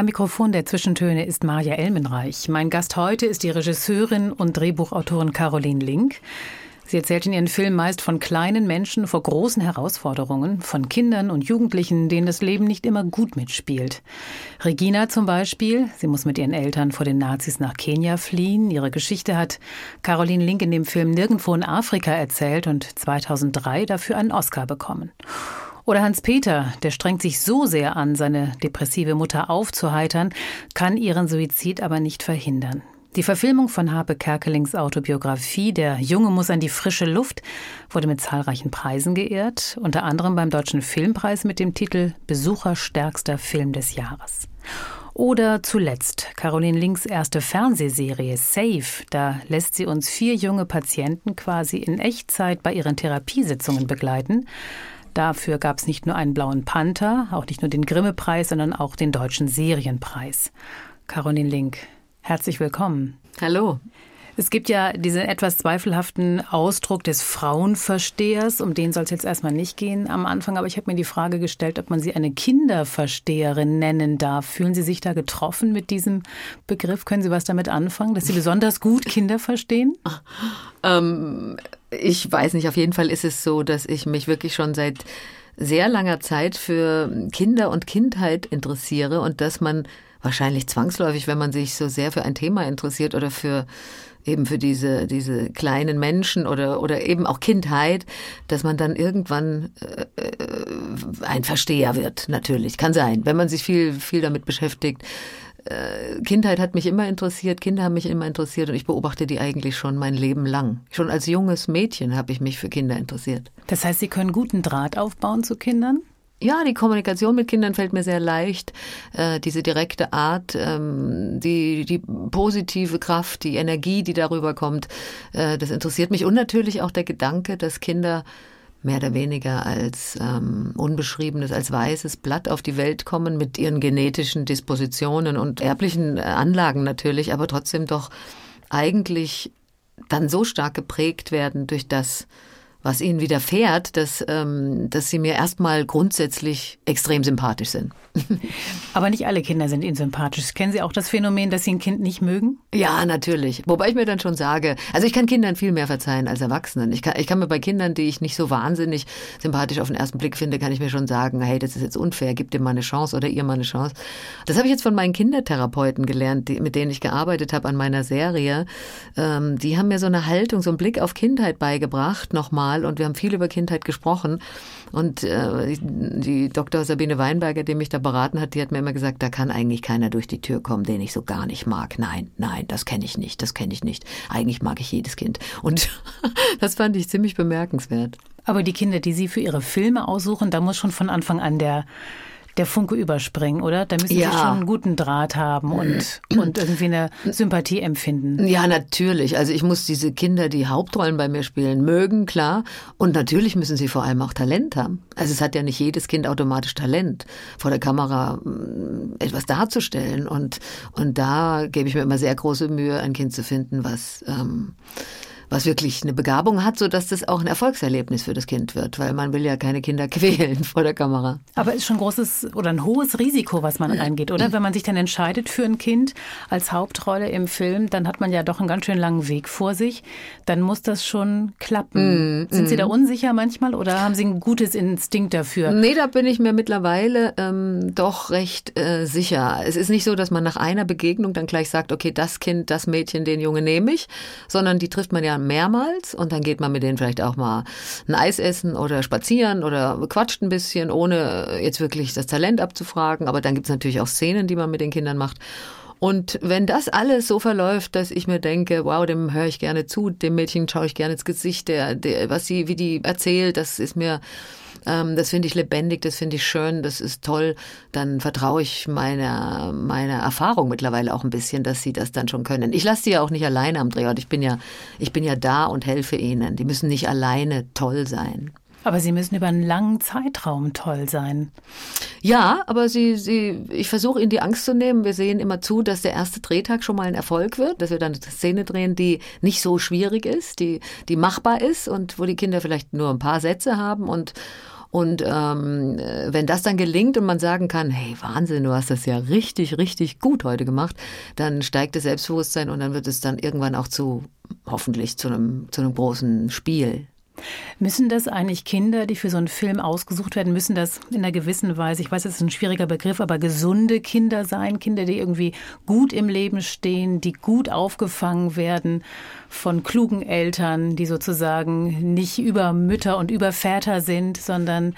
Am Mikrofon der Zwischentöne ist Maja Elmenreich. Mein Gast heute ist die Regisseurin und Drehbuchautorin Caroline Link. Sie erzählt in ihren Filmen meist von kleinen Menschen vor großen Herausforderungen, von Kindern und Jugendlichen, denen das Leben nicht immer gut mitspielt. Regina zum Beispiel, sie muss mit ihren Eltern vor den Nazis nach Kenia fliehen. Ihre Geschichte hat Caroline Link in dem Film Nirgendwo in Afrika erzählt und 2003 dafür einen Oscar bekommen. Oder Hans-Peter, der strengt sich so sehr an, seine depressive Mutter aufzuheitern, kann ihren Suizid aber nicht verhindern. Die Verfilmung von Harpe Kerkelings Autobiografie Der Junge muss an die frische Luft wurde mit zahlreichen Preisen geehrt, unter anderem beim Deutschen Filmpreis mit dem Titel Besucherstärkster Film des Jahres. Oder zuletzt Caroline Links erste Fernsehserie Safe. Da lässt sie uns vier junge Patienten quasi in Echtzeit bei ihren Therapiesitzungen begleiten. Dafür gab es nicht nur einen blauen Panther, auch nicht nur den Grimme-Preis, sondern auch den Deutschen Serienpreis. Caroline Link, herzlich willkommen. Hallo. Es gibt ja diesen etwas zweifelhaften Ausdruck des Frauenverstehers, um den soll es jetzt erstmal nicht gehen am Anfang, aber ich habe mir die Frage gestellt, ob man sie eine Kinderversteherin nennen darf. Fühlen Sie sich da getroffen mit diesem Begriff? Können Sie was damit anfangen, dass Sie besonders gut Kinder verstehen? Ähm, ich weiß nicht, auf jeden Fall ist es so, dass ich mich wirklich schon seit sehr langer Zeit für Kinder und Kindheit interessiere und dass man wahrscheinlich zwangsläufig, wenn man sich so sehr für ein Thema interessiert oder für eben für diese, diese kleinen Menschen oder, oder eben auch Kindheit, dass man dann irgendwann äh, äh ein Versteher wird, natürlich. Kann sein, wenn man sich viel, viel damit beschäftigt. Äh, Kindheit hat mich immer interessiert, Kinder haben mich immer interessiert und ich beobachte die eigentlich schon mein Leben lang. Schon als junges Mädchen habe ich mich für Kinder interessiert. Das heißt, Sie können guten Draht aufbauen zu Kindern? Ja, die Kommunikation mit Kindern fällt mir sehr leicht. Äh, diese direkte Art, ähm, die, die positive Kraft, die Energie, die darüber kommt, äh, das interessiert mich. Und natürlich auch der Gedanke, dass Kinder mehr oder weniger als ähm, unbeschriebenes, als weißes Blatt auf die Welt kommen mit ihren genetischen Dispositionen und erblichen äh, Anlagen natürlich, aber trotzdem doch eigentlich dann so stark geprägt werden durch das, was ihnen widerfährt, dass, ähm, dass sie mir erstmal grundsätzlich extrem sympathisch sind. Aber nicht alle Kinder sind Ihnen sympathisch. Kennen Sie auch das Phänomen, dass Sie ein Kind nicht mögen? Ja, natürlich. Wobei ich mir dann schon sage, also ich kann Kindern viel mehr verzeihen als Erwachsenen. Ich kann, ich kann mir bei Kindern, die ich nicht so wahnsinnig sympathisch auf den ersten Blick finde, kann ich mir schon sagen, hey, das ist jetzt unfair, gib dir mal eine Chance oder ihr mal eine Chance. Das habe ich jetzt von meinen Kindertherapeuten gelernt, die, mit denen ich gearbeitet habe an meiner Serie. Ähm, die haben mir so eine Haltung, so einen Blick auf Kindheit beigebracht, nochmal. Und wir haben viel über Kindheit gesprochen. Und äh, die Dr. Sabine Weinberger, die mich da beraten hat, die hat mir immer gesagt, da kann eigentlich keiner durch die Tür kommen, den ich so gar nicht mag. Nein, nein, das kenne ich nicht, das kenne ich nicht. Eigentlich mag ich jedes Kind. Und das fand ich ziemlich bemerkenswert. Aber die Kinder, die Sie für Ihre Filme aussuchen, da muss schon von Anfang an der der Funke überspringen, oder? Da müssen ja. Sie schon einen guten Draht haben und, und irgendwie eine Sympathie empfinden. Ja, natürlich. Also ich muss diese Kinder, die Hauptrollen bei mir spielen, mögen, klar. Und natürlich müssen sie vor allem auch Talent haben. Also es hat ja nicht jedes Kind automatisch Talent, vor der Kamera mm, etwas darzustellen. Und, und da gebe ich mir immer sehr große Mühe, ein Kind zu finden, was... Ähm, was wirklich eine Begabung hat, so dass das auch ein Erfolgserlebnis für das Kind wird, weil man will ja keine Kinder quälen vor der Kamera. Aber es ist schon ein großes oder ein hohes Risiko, was man eingeht, oder? Wenn man sich dann entscheidet für ein Kind als Hauptrolle im Film, dann hat man ja doch einen ganz schön langen Weg vor sich. Dann muss das schon klappen. Mm, Sind Sie da mm. unsicher manchmal oder haben Sie ein gutes Instinkt dafür? Nee, da bin ich mir mittlerweile ähm, doch recht äh, sicher. Es ist nicht so, dass man nach einer Begegnung dann gleich sagt, okay, das Kind, das Mädchen, den Junge nehme ich, sondern die trifft man ja mehrmals und dann geht man mit denen vielleicht auch mal ein Eis essen oder spazieren oder quatscht ein bisschen, ohne jetzt wirklich das Talent abzufragen. Aber dann gibt es natürlich auch Szenen, die man mit den Kindern macht. Und wenn das alles so verläuft, dass ich mir denke, wow, dem höre ich gerne zu, dem Mädchen schaue ich gerne ins Gesicht, der, der, was sie, wie die erzählt, das ist mir, ähm, das finde ich lebendig, das finde ich schön, das ist toll, dann vertraue ich meiner, meiner Erfahrung mittlerweile auch ein bisschen, dass sie das dann schon können. Ich lasse sie ja auch nicht alleine am Drehort. Ich bin ja, ich bin ja da und helfe ihnen. Die müssen nicht alleine toll sein. Aber Sie müssen über einen langen Zeitraum toll sein. Ja, aber sie, sie, ich versuche ihnen die Angst zu nehmen. Wir sehen immer zu, dass der erste Drehtag schon mal ein Erfolg wird, dass wir dann eine Szene drehen, die nicht so schwierig ist, die, die machbar ist und wo die Kinder vielleicht nur ein paar Sätze haben und und ähm, wenn das dann gelingt und man sagen kann, hey Wahnsinn, du hast das ja richtig, richtig gut heute gemacht, dann steigt das Selbstbewusstsein und dann wird es dann irgendwann auch zu hoffentlich zu einem zu einem großen Spiel. Müssen das eigentlich Kinder, die für so einen Film ausgesucht werden, müssen das in einer gewissen Weise, ich weiß, das ist ein schwieriger Begriff, aber gesunde Kinder sein, Kinder, die irgendwie gut im Leben stehen, die gut aufgefangen werden von klugen Eltern, die sozusagen nicht über Mütter und über Väter sind, sondern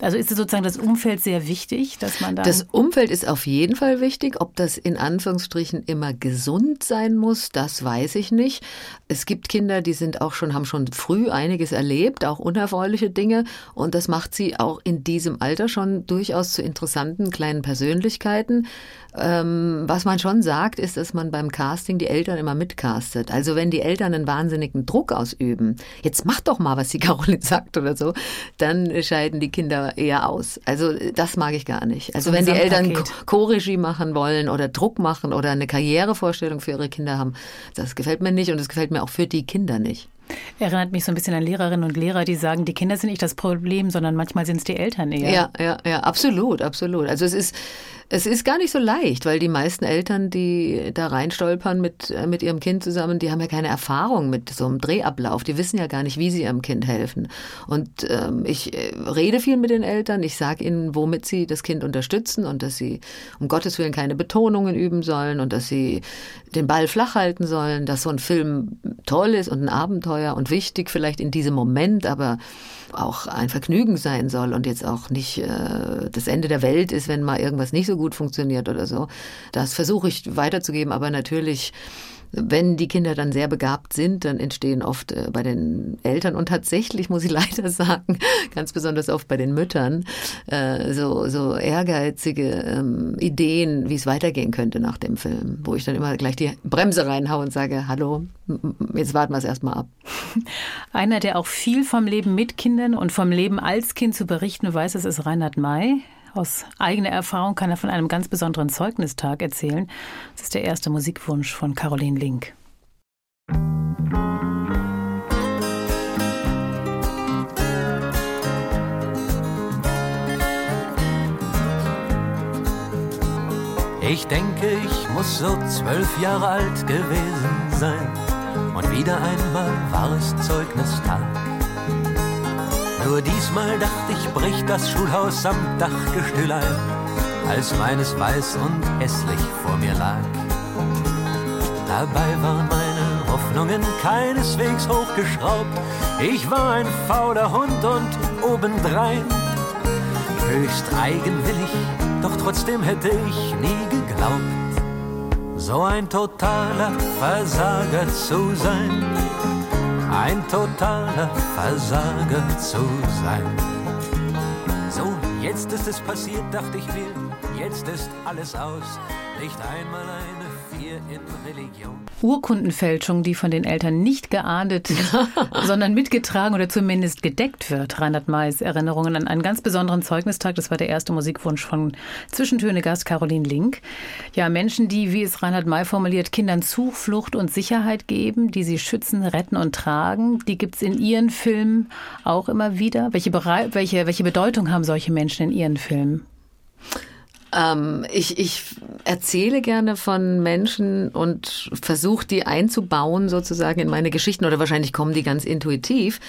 also ist es sozusagen das Umfeld sehr wichtig, dass man da. Das Umfeld ist auf jeden Fall wichtig. Ob das in Anführungsstrichen immer gesund sein muss, das weiß ich nicht. Es gibt Kinder, die sind auch schon, haben schon früh einiges erlebt, auch unerfreuliche Dinge. Und das macht sie auch in diesem Alter schon durchaus zu interessanten kleinen Persönlichkeiten. Ähm, was man schon sagt, ist, dass man beim Casting die Eltern immer mitcastet. Also wenn die Eltern einen wahnsinnigen Druck ausüben, jetzt mach doch mal, was die Caroline sagt oder so, dann scheiden die Kinder eher aus. Also das mag ich gar nicht. Also so wenn die Eltern Co-Regie machen wollen oder Druck machen oder eine Karrierevorstellung für ihre Kinder haben, das gefällt mir nicht und es gefällt mir auch für die Kinder nicht. Erinnert mich so ein bisschen an Lehrerinnen und Lehrer, die sagen, die Kinder sind nicht das Problem, sondern manchmal sind es die Eltern eher. Ja, ja, ja, absolut, absolut. Also es ist, es ist gar nicht so leicht, weil die meisten Eltern, die da reinstolpern mit, äh, mit ihrem Kind zusammen, die haben ja keine Erfahrung mit so einem Drehablauf. Die wissen ja gar nicht, wie sie ihrem Kind helfen. Und ähm, ich äh, rede viel mit den Eltern. Ich sage ihnen, womit sie das Kind unterstützen und dass sie um Gottes Willen keine Betonungen üben sollen und dass sie den Ball flach halten sollen, dass so ein Film toll ist und ein Abenteuer und wichtig vielleicht in diesem Moment, aber auch ein Vergnügen sein soll und jetzt auch nicht äh, das Ende der Welt ist, wenn mal irgendwas nicht so gut funktioniert oder so. Das versuche ich weiterzugeben, aber natürlich wenn die Kinder dann sehr begabt sind, dann entstehen oft äh, bei den Eltern und tatsächlich muss ich leider sagen, ganz besonders oft bei den Müttern, äh, so, so ehrgeizige ähm, Ideen, wie es weitergehen könnte nach dem Film, wo ich dann immer gleich die Bremse reinhaue und sage, hallo, jetzt warten wir es erstmal ab. Einer, der auch viel vom Leben mit Kindern und vom Leben als Kind zu berichten weiß, das ist Reinhard May. Aus eigener Erfahrung kann er von einem ganz besonderen Zeugnistag erzählen. Das ist der erste Musikwunsch von Caroline Link. Ich denke, ich muss so zwölf Jahre alt gewesen sein. Und wieder einmal war es Zeugnistag. Nur diesmal dachte ich, bricht das Schulhaus am Dachgestühl ein, als meines weiß und hässlich vor mir lag. Dabei waren meine Hoffnungen keineswegs hochgeschraubt. Ich war ein fauler Hund und obendrein höchst eigenwillig, doch trotzdem hätte ich nie geglaubt, so ein totaler Versager zu sein ein totaler Versager zu sein. So, jetzt ist es passiert, dachte ich mir, jetzt ist alles aus, nicht einmal eine. Urkundenfälschung, die von den Eltern nicht geahndet, sondern mitgetragen oder zumindest gedeckt wird. Reinhard Mays Erinnerungen an einen ganz besonderen Zeugnistag. Das war der erste Musikwunsch von Zwischentöne-Gast Caroline Link. Ja, Menschen, die, wie es Reinhard May formuliert, Kindern Zuflucht und Sicherheit geben, die sie schützen, retten und tragen, die gibt es in ihren Filmen auch immer wieder. Welche, welche, welche Bedeutung haben solche Menschen in ihren Filmen? Ähm, ich, ich erzähle gerne von Menschen und versuche die einzubauen sozusagen in meine Geschichten oder wahrscheinlich kommen die ganz intuitiv,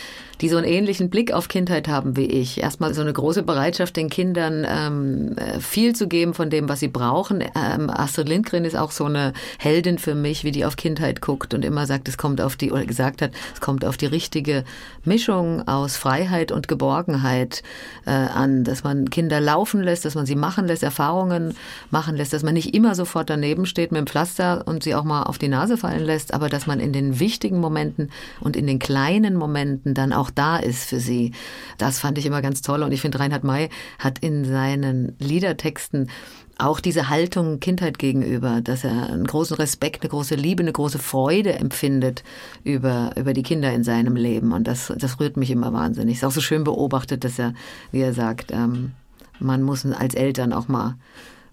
die so einen ähnlichen Blick auf Kindheit haben wie ich. Erstmal so eine große Bereitschaft, den Kindern ähm, viel zu geben von dem, was sie brauchen. Ähm, Astrid Lindgren ist auch so eine Heldin für mich, wie die auf Kindheit guckt und immer sagt, es kommt auf die, oder gesagt hat, es kommt auf die richtige Mischung aus Freiheit und Geborgenheit äh, an, dass man Kinder laufen lässt, dass man sie machen lässt, Erfahrungen Erfahrungen machen lässt, dass man nicht immer sofort daneben steht mit dem Pflaster und sie auch mal auf die Nase fallen lässt, aber dass man in den wichtigen Momenten und in den kleinen Momenten dann auch da ist für sie. Das fand ich immer ganz toll und ich finde, Reinhard May hat in seinen Liedertexten auch diese Haltung Kindheit gegenüber, dass er einen großen Respekt, eine große Liebe, eine große Freude empfindet über, über die Kinder in seinem Leben. Und das, das rührt mich immer wahnsinnig. Ist auch so schön beobachtet, dass er, wie er sagt, ähm, man muss als Eltern auch mal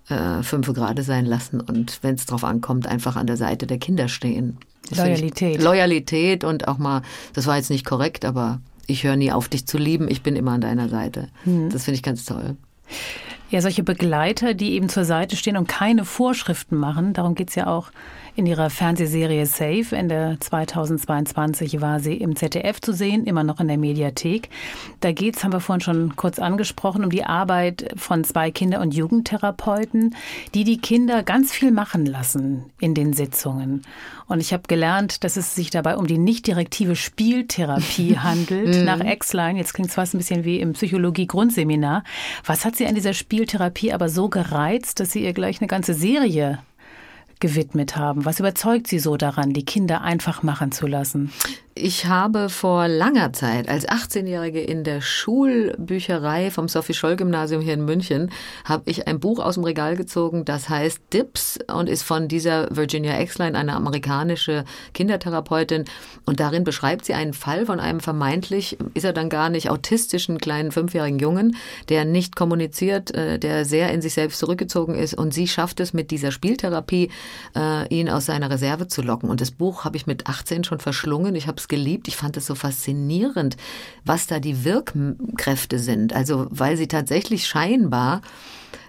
äh, fünf Grade sein lassen und wenn es drauf ankommt, einfach an der Seite der Kinder stehen. Loyalität. Loyalität und auch mal, das war jetzt nicht korrekt, aber ich höre nie auf, dich zu lieben, ich bin immer an deiner Seite. Mhm. Das finde ich ganz toll. Ja, solche Begleiter, die eben zur Seite stehen und keine Vorschriften machen, darum geht es ja auch in ihrer Fernsehserie Safe. Ende 2022 war sie im ZDF zu sehen, immer noch in der Mediathek. Da geht es, haben wir vorhin schon kurz angesprochen, um die Arbeit von zwei Kinder- und Jugendtherapeuten, die die Kinder ganz viel machen lassen in den Sitzungen. Und ich habe gelernt, dass es sich dabei um die nicht direktive Spieltherapie handelt, mhm. nach X-Line. Jetzt klingt es fast ein bisschen wie im Psychologie-Grundseminar. Was hat sie an dieser Spieltherapie aber so gereizt, dass sie ihr gleich eine ganze Serie gewidmet haben? Was überzeugt Sie so daran, die Kinder einfach machen zu lassen? Ich habe vor langer Zeit als 18-Jährige in der Schulbücherei vom Sophie-Scholl-Gymnasium hier in München habe ich ein Buch aus dem Regal gezogen, das heißt Dips und ist von dieser Virginia Exline, eine amerikanische Kindertherapeutin. Und darin beschreibt sie einen Fall von einem vermeintlich, ist er dann gar nicht, autistischen kleinen fünfjährigen Jungen, der nicht kommuniziert, äh, der sehr in sich selbst zurückgezogen ist. Und sie schafft es mit dieser Spieltherapie, äh, ihn aus seiner Reserve zu locken. Und das Buch habe ich mit 18 schon verschlungen. Ich habe es geliebt. Ich fand es so faszinierend, was da die Wirkkräfte sind. Also weil sie tatsächlich scheinbar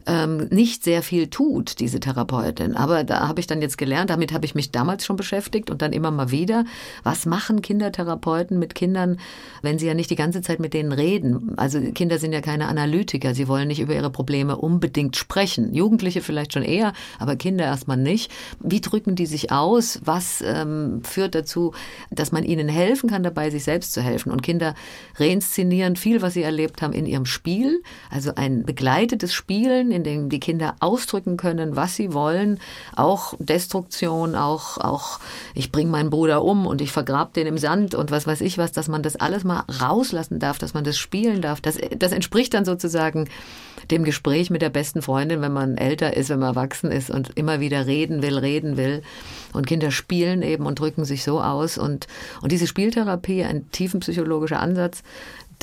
ähm, nicht sehr viel tut, diese Therapeutin. Aber da habe ich dann jetzt gelernt, damit habe ich mich damals schon beschäftigt und dann immer mal wieder, was machen Kindertherapeuten mit Kindern, wenn sie ja nicht die ganze Zeit mit denen reden? Also Kinder sind ja keine Analytiker, sie wollen nicht über ihre Probleme unbedingt sprechen. Jugendliche vielleicht schon eher, aber Kinder erstmal nicht. Wie drücken die sich aus? Was ähm, führt dazu, dass man ihnen helfen kann, dabei sich selbst zu helfen? Und Kinder reinszenieren viel, was sie erlebt haben, in ihrem Spiel, also ein begleitetes Spielen in dem die Kinder ausdrücken können, was sie wollen. Auch Destruktion, auch, auch ich bringe meinen Bruder um und ich vergrab den im Sand und was weiß ich was, dass man das alles mal rauslassen darf, dass man das spielen darf. Das, das entspricht dann sozusagen dem Gespräch mit der besten Freundin, wenn man älter ist, wenn man erwachsen ist und immer wieder reden will, reden will. Und Kinder spielen eben und drücken sich so aus. Und, und diese Spieltherapie, ein tiefenpsychologischer Ansatz,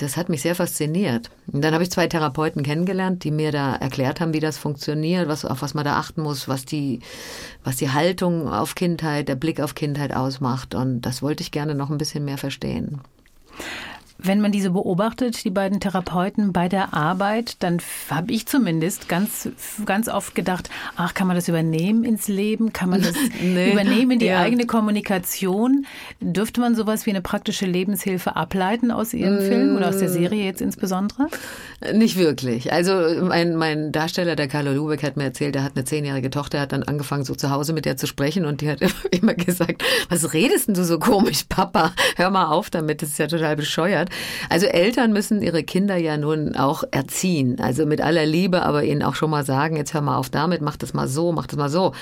das hat mich sehr fasziniert. Und dann habe ich zwei Therapeuten kennengelernt, die mir da erklärt haben, wie das funktioniert, was, auf was man da achten muss, was die, was die Haltung auf Kindheit, der Blick auf Kindheit ausmacht. Und das wollte ich gerne noch ein bisschen mehr verstehen. Wenn man diese beobachtet, die beiden Therapeuten bei der Arbeit, dann habe ich zumindest ganz, ganz oft gedacht, ach, kann man das übernehmen ins Leben? Kann man das nee. übernehmen in die ja. eigene Kommunikation? Dürfte man sowas wie eine praktische Lebenshilfe ableiten aus Ihrem mm. Film oder aus der Serie jetzt insbesondere? Nicht wirklich. Also mein, mein Darsteller, der Carlo Lubeck, hat mir erzählt, er hat eine zehnjährige Tochter, hat dann angefangen, so zu Hause mit der zu sprechen und die hat immer gesagt, was redest denn du so komisch, Papa? Hör mal auf damit, das ist ja total bescheuert hat. Also Eltern müssen ihre Kinder ja nun auch erziehen. Also mit aller Liebe, aber ihnen auch schon mal sagen, jetzt hör mal auf damit, mach das mal so, mach das mal so.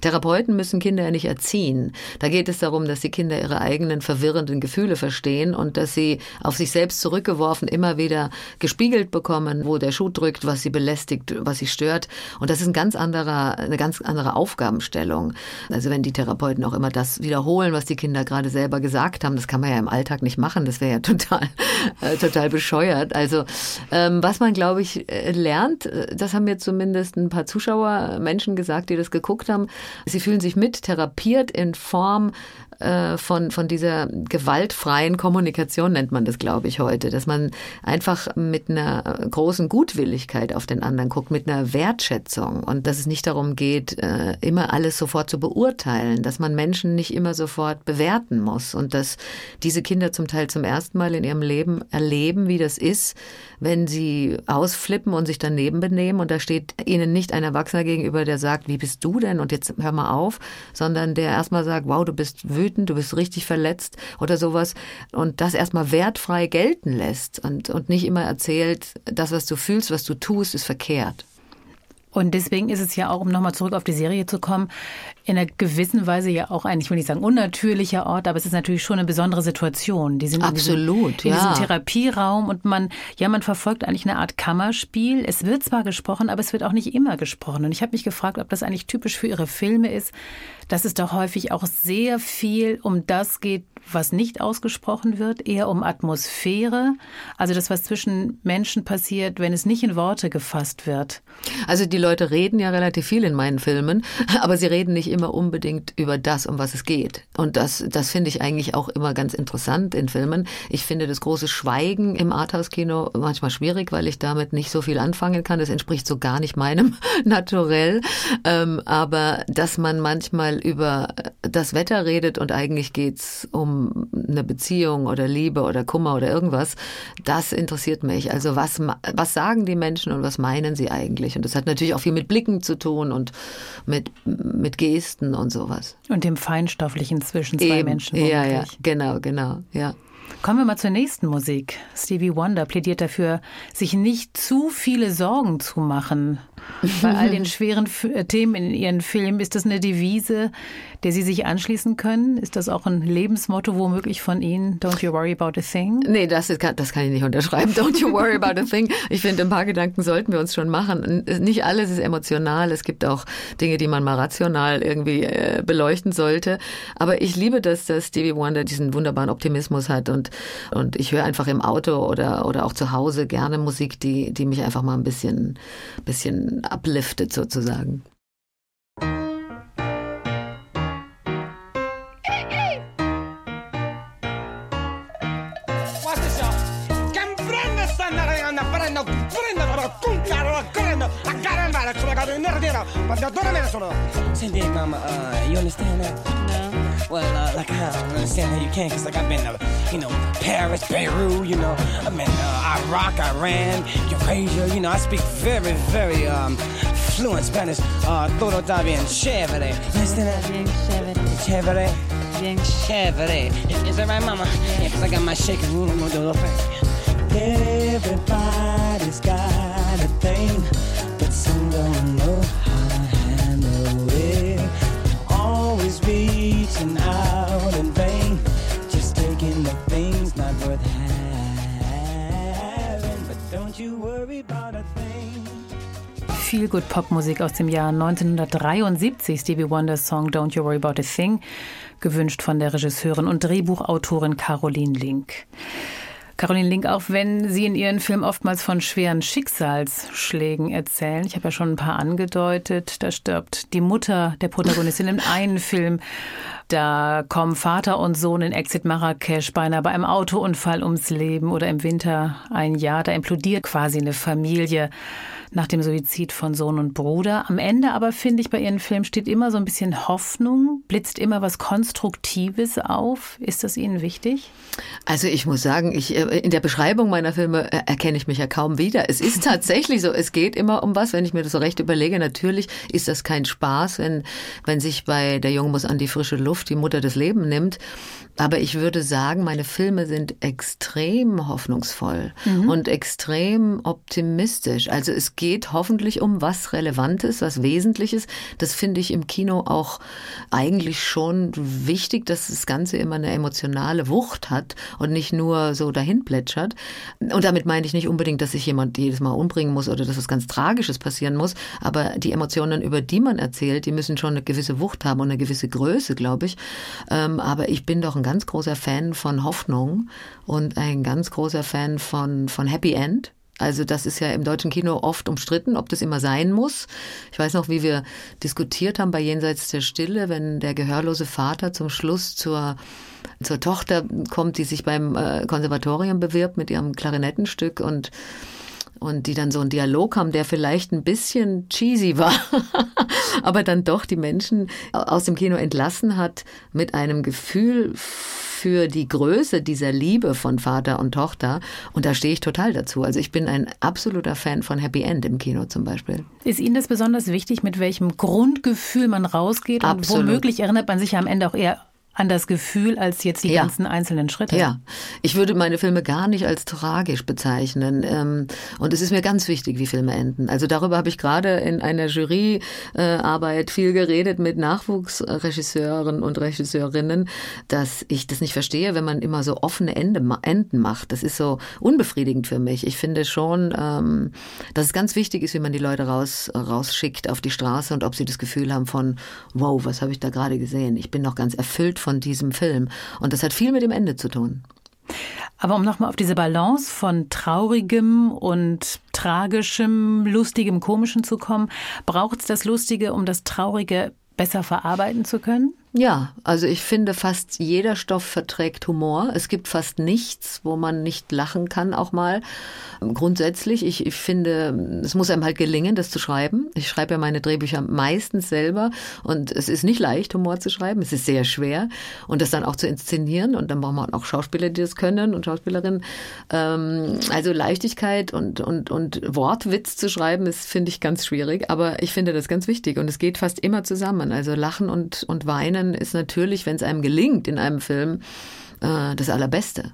Therapeuten müssen Kinder ja nicht erziehen. Da geht es darum, dass die Kinder ihre eigenen verwirrenden Gefühle verstehen und dass sie auf sich selbst zurückgeworfen immer wieder gespiegelt bekommen, wo der Schuh drückt, was sie belästigt, was sie stört. Und das ist ein ganz anderer, eine ganz andere Aufgabenstellung. Also wenn die Therapeuten auch immer das wiederholen, was die Kinder gerade selber gesagt haben, das kann man ja im Alltag nicht machen. Das wäre ja total total bescheuert. Also ähm, was man, glaube ich, äh, lernt, äh, das haben mir zumindest ein paar Zuschauer, Menschen gesagt, die das geguckt haben, sie fühlen sich mit therapiert in Form äh, von, von dieser gewaltfreien Kommunikation nennt man das, glaube ich, heute, dass man einfach mit einer großen Gutwilligkeit auf den anderen guckt, mit einer Wertschätzung. Und dass es nicht darum geht, äh, immer alles sofort zu beurteilen, dass man Menschen nicht immer sofort bewerten muss. Und dass diese Kinder zum Teil zum ersten Mal in ihrem Leben erleben, wie das ist, wenn sie ausflippen und sich daneben benehmen. Und da steht ihnen nicht ein Erwachsener gegenüber, der sagt, wie bist du denn? Und jetzt hör mal auf, sondern der erstmal sagt, wow, du bist wütend wütend, du bist richtig verletzt oder sowas und das erstmal wertfrei gelten lässt und, und nicht immer erzählt, das, was du fühlst, was du tust, ist verkehrt. Und deswegen ist es ja auch, um nochmal zurück auf die Serie zu kommen, in einer gewissen Weise ja auch ein, ich will nicht sagen unnatürlicher Ort, aber es ist natürlich schon eine besondere Situation. Die sind Absolut, in diesem, in ja. diesem Therapieraum und man, ja, man verfolgt eigentlich eine Art Kammerspiel. Es wird zwar gesprochen, aber es wird auch nicht immer gesprochen. Und ich habe mich gefragt, ob das eigentlich typisch für Ihre Filme ist, dass es doch häufig auch sehr viel um das geht, was nicht ausgesprochen wird, eher um Atmosphäre, also das, was zwischen Menschen passiert, wenn es nicht in Worte gefasst wird. Also die Leute reden ja relativ viel in meinen Filmen, aber sie reden nicht immer unbedingt über das, um was es geht. Und das, das finde ich eigentlich auch immer ganz interessant in Filmen. Ich finde das große Schweigen im Arthouse-Kino manchmal schwierig, weil ich damit nicht so viel anfangen kann. Das entspricht so gar nicht meinem Naturell. Ähm, aber dass man manchmal über das Wetter redet und eigentlich geht's um eine Beziehung oder Liebe oder Kummer oder irgendwas, das interessiert mich. Also was, was sagen die Menschen und was meinen sie eigentlich? Und das hat natürlich auch viel mit Blicken zu tun und mit, mit Gesten und sowas. Und dem Feinstofflichen zwischen zwei Eben. Menschen. Ja, ja, womöglich. genau, genau, ja. Kommen wir mal zur nächsten Musik. Stevie Wonder plädiert dafür, sich nicht zu viele Sorgen zu machen. Bei all den schweren Themen in ihren Filmen ist das eine Devise, der Sie sich anschließen können? Ist das auch ein Lebensmotto womöglich von Ihnen? Don't you worry about a thing? Nee, das, ist, das kann ich nicht unterschreiben. Don't you worry about a thing. Ich finde, ein paar Gedanken sollten wir uns schon machen. Nicht alles ist emotional. Es gibt auch Dinge, die man mal rational irgendwie äh, beleuchten sollte. Aber ich liebe das, dass Stevie Wonder diesen wunderbaren Optimismus hat und, und ich höre einfach im Auto oder, oder auch zu Hause gerne Musik, die, die mich einfach mal ein bisschen, bisschen upliftet sozusagen. Caramba, come got in there, but the door minutes solo. Cindy, mama, uh, you understand that? No. Well, uh, like, I don't understand how you can, cause like I've been, uh, you know, Paris, Beirut, you know, I've been, uh, Iraq, Iran, Eurasia, you know, I speak very, very, um, fluent Spanish, uh, todo está bien chévere. You understand that? Bien chévere, Chévere. bien Chévere. Is that right, mama? Yeah, cause I got my shaking room, I'm gonna do the thing. Everybody's got a thing, reaching out in vain, just taking the things not worth having. But don't you worry about a thing. Feel Good Popmusik aus dem Jahr 1973, Stevie Wonders Song Don't You Worry About a Thing, gewünscht von der Regisseurin und Drehbuchautorin Caroline Link. Caroline Link, auch wenn Sie in Ihren Filmen oftmals von schweren Schicksalsschlägen erzählen, ich habe ja schon ein paar angedeutet, da stirbt die Mutter der Protagonistin im einen Film, da kommen Vater und Sohn in Exit Marrakesch beinahe bei einem Autounfall ums Leben oder im Winter ein Jahr, da implodiert quasi eine Familie nach dem Suizid von Sohn und Bruder. Am Ende aber finde ich bei Ihren Filmen steht immer so ein bisschen Hoffnung, blitzt immer was Konstruktives auf. Ist das Ihnen wichtig? Also ich muss sagen, ich, äh, in der Beschreibung meiner Filme äh, erkenne ich mich ja kaum wieder. Es ist tatsächlich so, es geht immer um was, wenn ich mir das so recht überlege. Natürlich ist das kein Spaß, wenn, wenn sich bei Der Junge muss an die frische Luft die Mutter das Leben nimmt. Aber ich würde sagen, meine Filme sind extrem hoffnungsvoll und extrem optimistisch. Also es geht hoffentlich um was Relevantes, was Wesentliches. Das finde ich im Kino auch eigentlich schon wichtig, dass das Ganze immer eine emotionale Wucht hat und nicht nur so dahin plätschert. Und damit meine ich nicht unbedingt, dass sich jemand jedes Mal umbringen muss oder dass was ganz Tragisches passieren muss. Aber die Emotionen, über die man erzählt, die müssen schon eine gewisse Wucht haben und eine gewisse Größe, glaube ich. Ähm, aber ich bin doch ein ganz großer Fan von Hoffnung und ein ganz großer Fan von, von Happy End. Also das ist ja im deutschen Kino oft umstritten, ob das immer sein muss. Ich weiß noch, wie wir diskutiert haben bei Jenseits der Stille, wenn der gehörlose Vater zum Schluss zur, zur Tochter kommt, die sich beim äh, Konservatorium bewirbt mit ihrem Klarinettenstück und und die dann so einen Dialog haben, der vielleicht ein bisschen cheesy war, aber dann doch die Menschen aus dem Kino entlassen hat mit einem Gefühl für die Größe dieser Liebe von Vater und Tochter. Und da stehe ich total dazu. Also ich bin ein absoluter Fan von Happy End im Kino zum Beispiel. Ist Ihnen das besonders wichtig, mit welchem Grundgefühl man rausgeht? Absolut. Und womöglich erinnert man sich ja am Ende auch eher an das Gefühl als jetzt die Ja. ganzen einzelnen Schritte. Ja, ich würde meine Filme gar nicht als tragisch bezeichnen. Ähm, Und es ist mir ganz wichtig, wie Filme enden. Also darüber habe ich gerade in einer Juryarbeit viel geredet mit Nachwuchsregisseuren und Regisseurinnen, dass ich das nicht verstehe, wenn man immer so offene Ende, Enden macht. Das ist so unbefriedigend für mich. Ich finde schon, ähm, dass es ganz wichtig ist, wie man die Leute raus, rausschickt auf die Straße und ob sie das Gefühl haben von, wow, was habe ich da gerade gesehen? Ich bin noch ganz erfüllt von diesem Film. Und das hat viel mit dem Ende zu tun. Aber um nochmal auf diese Balance von traurigem und tragischem, lustigem, komischem zu kommen, braucht es das Lustige, um das Traurige besser verarbeiten zu können? Ja, also ich finde, fast jeder Stoff verträgt Humor. Es gibt fast nichts, wo man nicht lachen kann, auch mal. Grundsätzlich, ich, ich finde, es muss einem halt gelingen, das zu schreiben. Ich schreibe ja meine Drehbücher meistens selber und es ist nicht leicht, Humor zu schreiben. Es ist sehr schwer und das dann auch zu inszenieren und dann braucht man auch Schauspieler, die das können und Schauspielerinnen. Ähm, also Leichtigkeit und, und, und Wortwitz zu schreiben, ist, finde ich, ganz schwierig, aber ich finde das ganz wichtig und es geht fast immer zusammen. Also Lachen und, und Weinen ist natürlich, wenn es einem gelingt in einem Film, äh, das Allerbeste.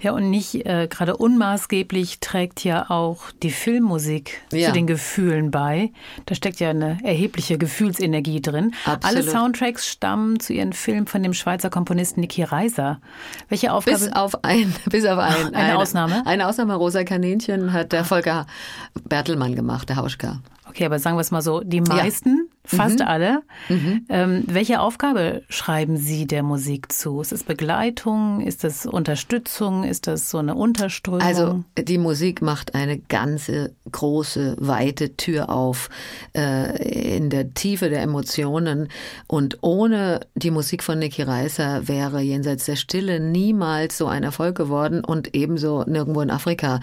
Ja, und nicht äh, gerade unmaßgeblich trägt ja auch die Filmmusik Ja. zu den Gefühlen bei. Da steckt ja eine erhebliche Gefühlsenergie drin. Absolut. Alle Soundtracks stammen zu ihren Filmen von dem Schweizer Komponisten Niki Reiser. Welche Aufgabe? Bis auf ein, bis auf ein, Eine Ausnahme? Eine Ausnahme, Rosa Kaninchen hat der Volker Bertelmann gemacht, der Hauschka. Okay, aber sagen wir es mal so, die meisten, fast Mhm. alle. Ähm, welche Aufgabe schreiben Sie der Musik zu? Ist es Begleitung? Ist das Unterstützung? Ist das so eine Unterströmung? Also die Musik macht eine ganze große, weite Tür auf äh, in der Tiefe der Emotionen. Und ohne die Musik von Niki Reiser wäre Jenseits der Stille niemals so ein Erfolg geworden und ebenso nirgendwo in Afrika.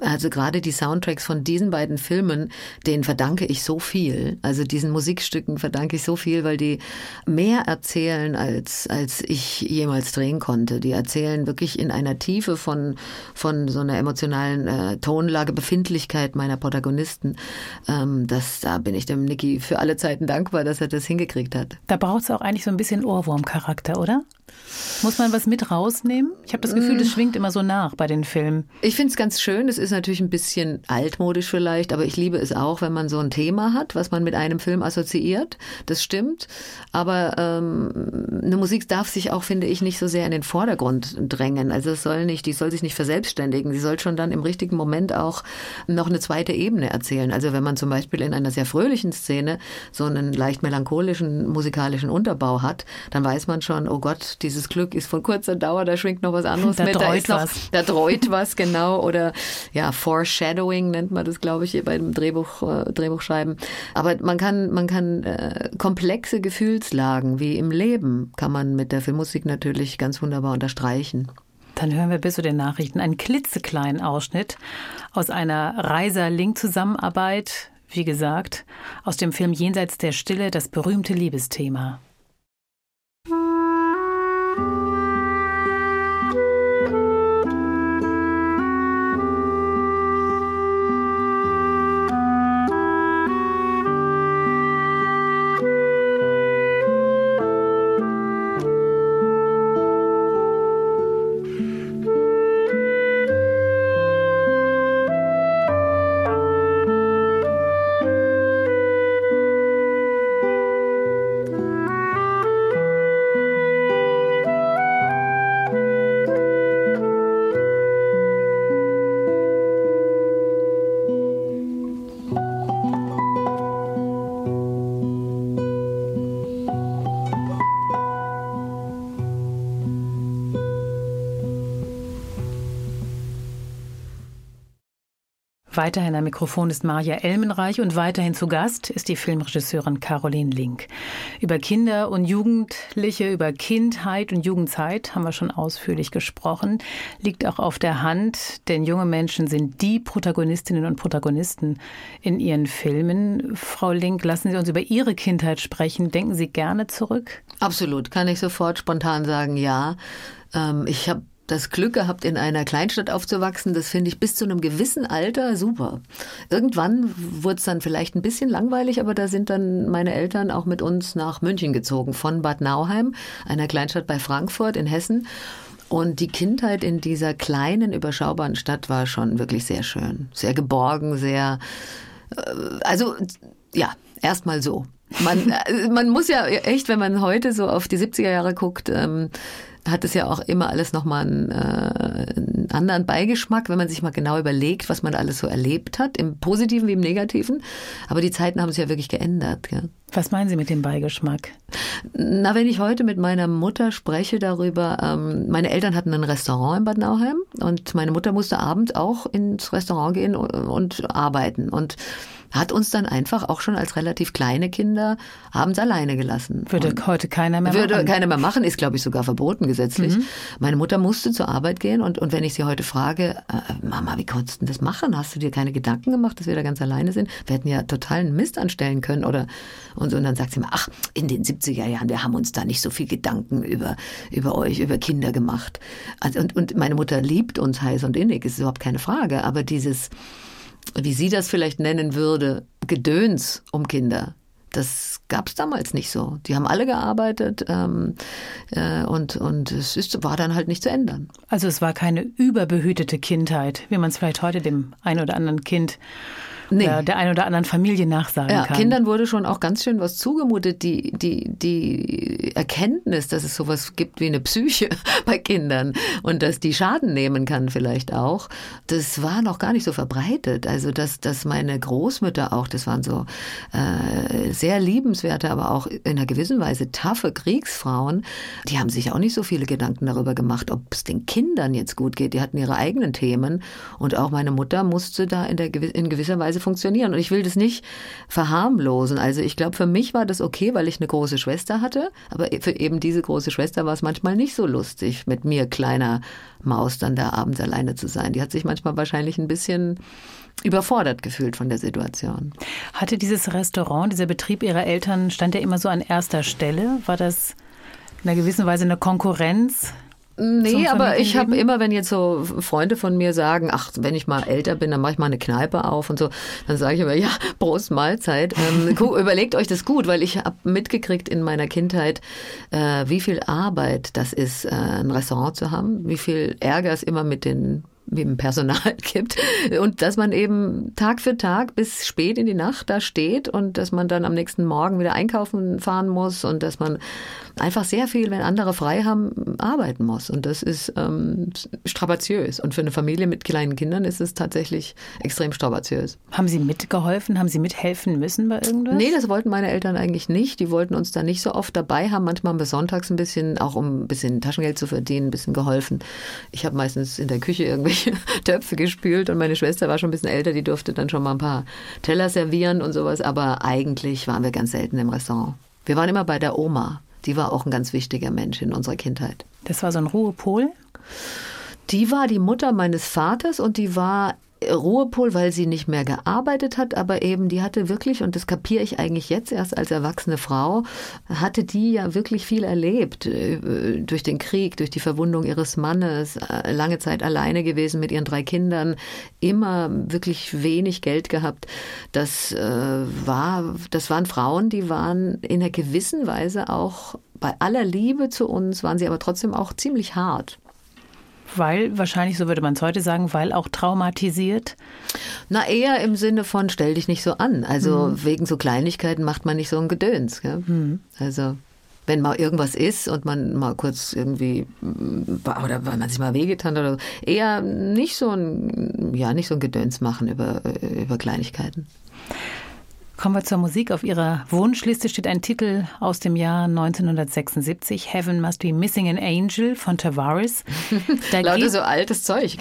Also gerade die Soundtracks von diesen beiden Filmen, denen verdanke ich so viel. Also diesen Musikstücken verdanke ich so viel, weil die mehr erzählen, als, als ich jemals drehen konnte. Die erzählen wirklich in einer Tiefe von, von so einer emotionalen äh, Tonlage, Befindlichkeit meiner Protagonisten. Ähm, das, da bin ich dem Niki für alle Zeiten dankbar, dass er das hingekriegt hat. da braucht es auch eigentlich so ein bisschen Ohrwurmcharakter, oder? Muss man was mit rausnehmen? Ich habe das Gefühl, Mm. das schwingt immer so nach bei den Filmen. Ich finde es ganz schön. Es ist natürlich ein bisschen altmodisch vielleicht, aber ich liebe es auch, wenn man so ein Thema hat, was man mit einem Film assoziiert. Das stimmt. Aber ähm, eine Musik darf sich auch, finde ich, nicht so sehr in den Vordergrund drängen. Also es soll nicht, die soll sich nicht verselbstständigen. Sie soll schon dann im richtigen Moment auch noch eine zweite Ebene erzählen. Also wenn man zum Beispiel in einer sehr fröhlichen Szene so einen leicht melancholischen musikalischen Unterbau hat, dann weiß man schon, oh Gott, dieses Glück ist von kurzer Dauer, da schwingt noch was anderes Da mit. dreut ist noch, was. da dreut was, genau. Oder ja, Foreshadowing nennt man das, glaube ich, beim Drehbuch, äh, Drehbuchschreiben. Aber man kann, man kann äh, komplexe Gefühlslagen wie im Leben kann man mit der Filmmusik natürlich ganz wunderbar unterstreichen. Dann hören wir bis zu den Nachrichten einen klitzekleinen Ausschnitt aus einer Reiser-Link-Zusammenarbeit. Wie gesagt, aus dem Film Jenseits der Stille, das berühmte Liebesthema. Weiterhin am Mikrofon ist Maja Elmenreich und weiterhin zu Gast ist die Filmregisseurin Caroline Link. Über Kinder und Jugendliche, über Kindheit und Jugendzeit haben wir schon ausführlich gesprochen. Liegt auch auf der Hand, denn junge Menschen sind die Protagonistinnen und Protagonisten in ihren Filmen. Frau Link, lassen Sie uns über Ihre Kindheit sprechen. Denken Sie gerne zurück? Absolut, kann ich sofort spontan sagen, ja. Ähm, ich habe das Glück gehabt, in einer Kleinstadt aufzuwachsen. Das finde ich bis zu einem gewissen Alter super. Irgendwann wurde es dann vielleicht ein bisschen langweilig, aber da sind dann meine Eltern auch mit uns nach München gezogen, von Bad Nauheim, einer Kleinstadt bei Frankfurt in Hessen. Und die Kindheit in dieser kleinen, überschaubaren Stadt war schon wirklich sehr schön. Sehr geborgen, sehr, äh, also, ja, erstmal so. Man, äh, man muss ja echt, wenn man heute so auf die 70er Jahre guckt, ähm, hat es ja auch immer alles nochmal einen, äh, einen anderen Beigeschmack, wenn man sich mal genau überlegt, was man alles so erlebt hat, im Positiven wie im Negativen. Aber die Zeiten haben sich ja wirklich geändert. Ja. Was meinen Sie mit dem Beigeschmack? Na, wenn ich heute mit meiner Mutter spreche darüber, ähm, meine Eltern hatten ein Restaurant in Bad Nauheim und meine Mutter musste abends auch ins Restaurant gehen und, und arbeiten. Und hat uns dann einfach auch schon als relativ kleine Kinder abends alleine gelassen. Würde und heute keiner mehr würde machen. Würde keiner mehr machen, ist glaube ich sogar verboten gesetzlich. Mhm. Meine Mutter musste zur Arbeit gehen und, und wenn ich sie heute frage, äh, Mama, wie konntest du das machen? Hast du dir keine Gedanken gemacht, dass wir da ganz alleine sind? Wir hätten ja totalen Mist anstellen können oder und, so. und dann sagt sie mir, ach, in den 70er Jahren, wir haben uns da nicht so viel Gedanken über, über euch, über Kinder gemacht. Also, und, und meine Mutter liebt uns heiß und innig, ist überhaupt keine Frage, aber dieses wie sie das vielleicht nennen würde, Gedöns um Kinder. Das gab es damals nicht so. Die haben alle gearbeitet ähm, äh, und, und es ist, war dann halt nicht zu ändern. Also es war keine überbehütete Kindheit, wie man es vielleicht heute dem einen oder anderen Kind nee. der, der einen oder anderen Familie nachsagen ja, kann. Kindern wurde schon auch ganz schön was zugemutet. Die, die, die Erkenntnis, dass es sowas gibt wie eine Psyche bei Kindern und dass die Schaden nehmen kann vielleicht auch, das war noch gar nicht so verbreitet. Also dass, dass meine Großmütter auch, das waren so äh, sehr liebenswerte, aber auch in einer gewissen Weise taffe Kriegsfrauen, die haben sich auch nicht so viele Gedanken darüber gemacht, ob es den Kindern jetzt gut geht. Die hatten ihre eigenen Themen und auch meine Mutter musste da in, der, in gewisser Weise funktionieren. Und ich will das nicht verharmlosen. Also ich glaube, für mich war das okay, weil ich eine große Schwester hatte. Aber für eben diese große Schwester war es manchmal nicht so lustig, mit mir kleiner Maus dann da abends alleine zu sein. Die hat sich manchmal wahrscheinlich ein bisschen überfordert gefühlt von der Situation. Hatte dieses Restaurant, dieser Betrieb Ihrer Eltern, stand der immer so an erster Stelle? War das in einer gewissen Weise eine Konkurrenz Nee, aber ich habe immer, wenn jetzt so Freunde von mir sagen, ach, wenn ich mal älter bin, dann mache ich mal eine Kneipe auf und so, dann sage ich immer, ja, Prost Mahlzeit. Ähm, überlegt euch das gut, weil ich habe mitgekriegt in meiner Kindheit, äh, wie viel Arbeit das ist, äh, ein Restaurant zu haben, wie viel Ärger es immer mit den wie im Personal gibt. Und dass man eben Tag für Tag bis spät in die Nacht da steht und dass man dann am nächsten Morgen wieder einkaufen fahren muss und dass man einfach sehr viel, wenn andere frei haben, arbeiten muss. Und das ist ähm, strapaziös. Und für eine Familie mit kleinen Kindern ist es tatsächlich extrem strapaziös. Haben Sie mitgeholfen? Haben Sie mithelfen müssen bei irgendwas? Nee, das wollten meine Eltern eigentlich nicht. Die wollten uns da nicht so oft dabei haben. Manchmal haben wir sonntags ein bisschen, auch um ein bisschen Taschengeld zu verdienen, ein bisschen geholfen. Ich habe meistens in der Küche irgendwelche Töpfe gespült und meine Schwester war schon ein bisschen älter, die durfte dann schon mal ein paar Teller servieren und sowas. Aber eigentlich waren wir ganz selten im Restaurant. Wir waren immer bei der Oma. Die war auch ein ganz wichtiger Mensch in unserer Kindheit. Das war so ein Ruhepol? Die war die Mutter meines Vaters und die war Ruhepol, weil sie nicht mehr gearbeitet hat, aber eben die hatte wirklich, und das kapiere ich eigentlich jetzt erst als erwachsene Frau, hatte die ja wirklich viel erlebt äh, durch den Krieg, durch die Verwundung ihres Mannes, äh, lange Zeit alleine gewesen mit ihren drei Kindern, immer wirklich wenig Geld gehabt. Das äh, war, das waren Frauen, die waren in einer gewissen Weise auch bei aller Liebe zu uns, waren sie aber trotzdem auch ziemlich hart. Weil, wahrscheinlich, so würde man es heute sagen, weil auch traumatisiert? Na, eher im Sinne von, stell dich nicht so an. Also mhm. wegen so Kleinigkeiten macht man nicht so ein Gedöns. Mhm. Also wenn mal irgendwas ist und man mal kurz irgendwie oder weil man sich mal wehgetan hat oder so, eher nicht so ein ja nicht so ein Gedöns machen über über Kleinigkeiten. Kommen wir zur Musik. Auf Ihrer Wunschliste steht ein Titel aus dem Jahr 1976, Heaven Must Be Missing an Angel von Tavares. Da Lauter so altes Zeug.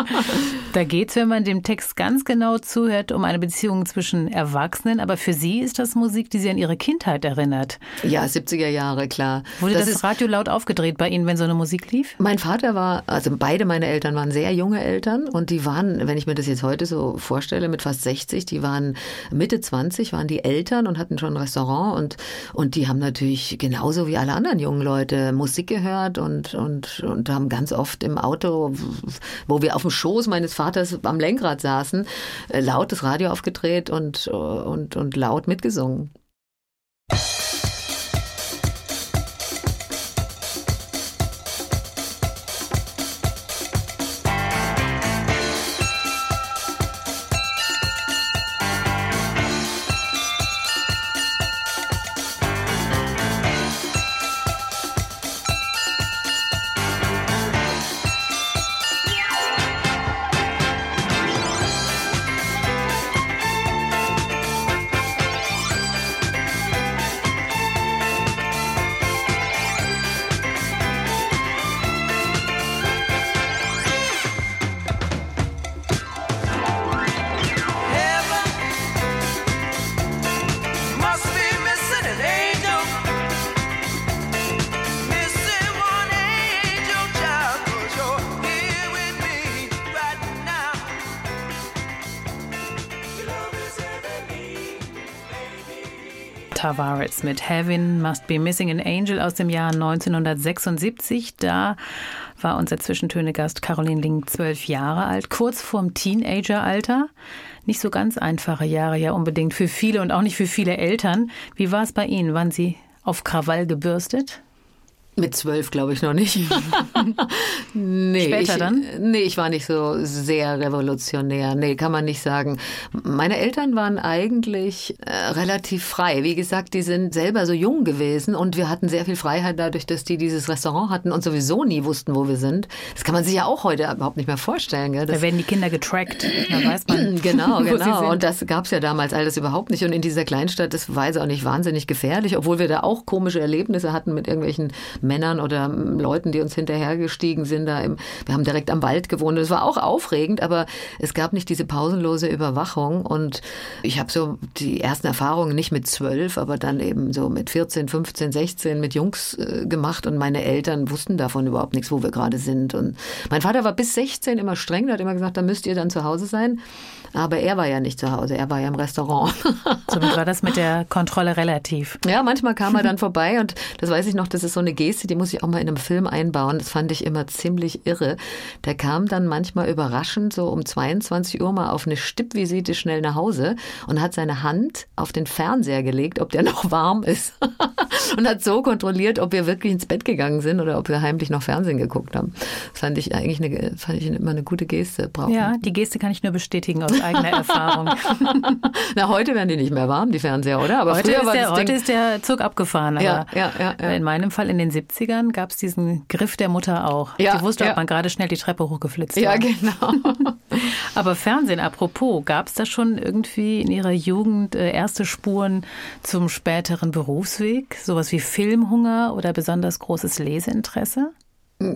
da geht es, wenn man dem Text ganz genau zuhört, um eine Beziehung zwischen Erwachsenen. Aber für Sie ist das Musik, die Sie an Ihre Kindheit erinnert. Ja, 70er Jahre, klar. Wurde das, das Radio laut aufgedreht bei Ihnen, wenn so eine Musik lief? Mein Vater war, also beide meine Eltern waren sehr junge Eltern und die waren, wenn ich mir das jetzt heute so vorstelle, mit fast 60, die waren Mitte 20 25 waren die Eltern und hatten schon ein Restaurant und, und die haben natürlich genauso wie alle anderen jungen Leute Musik gehört und, und, und haben ganz oft im Auto, wo wir auf dem Schoß meines Vaters am Lenkrad saßen, äh, laut das Radio aufgedreht und, und, und laut mitgesungen. Mit Heaven Must Be Missing an Angel aus dem Jahr 1976. Da war unser Zwischentöne-Gast Caroline Ling zwölf Jahre alt, kurz vorm Teenageralter. Nicht so ganz einfache Jahre ja unbedingt für viele und auch nicht für viele Eltern. Wie war es bei Ihnen? Waren Sie auf Krawall gebürstet? Mit zwölf glaube ich noch nicht. nee, Später ich, dann? Nee, ich war nicht so sehr revolutionär. Nee, kann man nicht sagen. Meine Eltern waren eigentlich äh, relativ frei. Wie gesagt, die sind selber so jung gewesen und wir hatten sehr viel Freiheit dadurch, dass die dieses Restaurant hatten und sowieso nie wussten, wo wir sind. Das kann man sich ja auch heute überhaupt nicht mehr vorstellen. Gell? Das, Da werden die Kinder getrackt. Da weiß man, Genau, genau. Und das gab es ja damals alles überhaupt nicht. Und in dieser Kleinstadt, das war jetzt auch nicht wahnsinnig gefährlich, obwohl wir da auch komische Erlebnisse hatten mit irgendwelchen Männern oder ähm, Leuten, die uns hinterhergestiegen sind. Da im, wir haben direkt am Wald gewohnt. Es war auch aufregend, aber es gab nicht diese pausenlose Überwachung. Und ich habe so die ersten Erfahrungen nicht mit zwölf, aber dann eben so mit 14, 15, 16 mit Jungs äh, gemacht. Und meine Eltern wussten davon überhaupt nichts, wo wir gerade sind. Und mein Vater war bis 16 immer streng. Der hat immer gesagt, da müsst ihr dann zu Hause sein. Aber er war ja nicht zu Hause, er war ja im Restaurant. Somit war das mit der Kontrolle relativ. Ja, manchmal kam er dann vorbei und das weiß ich noch, das ist so eine Geste, die muss ich auch mal in einem Film einbauen. Das fand ich immer ziemlich irre. Der kam dann manchmal überraschend so um 22 Uhr mal auf eine Stippvisite schnell nach Hause und hat seine Hand auf den Fernseher gelegt, ob der noch warm ist. und hat so kontrolliert, ob wir wirklich ins Bett gegangen sind oder ob wir heimlich noch Fernsehen geguckt haben. Das fand ich eigentlich eine, fand ich immer eine gute Geste. Brauchen. Ja, die Geste kann ich nur bestätigen aus eigener Erfahrung. Na, heute werden die nicht mehr warm, die Fernseher, oder? Aber Heute, ist der, Ding, heute ist der Zug abgefahren. Aber Ja, ja, ja, ja. In meinem Fall in den 70ern gab es diesen Griff der Mutter auch. Ja, Die wusste, ja. ob man gerade schnell die Treppe hochgeflitzt ja, war. genau. Aber Fernsehen, apropos, gab es da schon irgendwie in Ihrer Jugend äh, erste Spuren zum späteren Berufsweg? Sowas wie Filmhunger oder besonders großes Leseinteresse?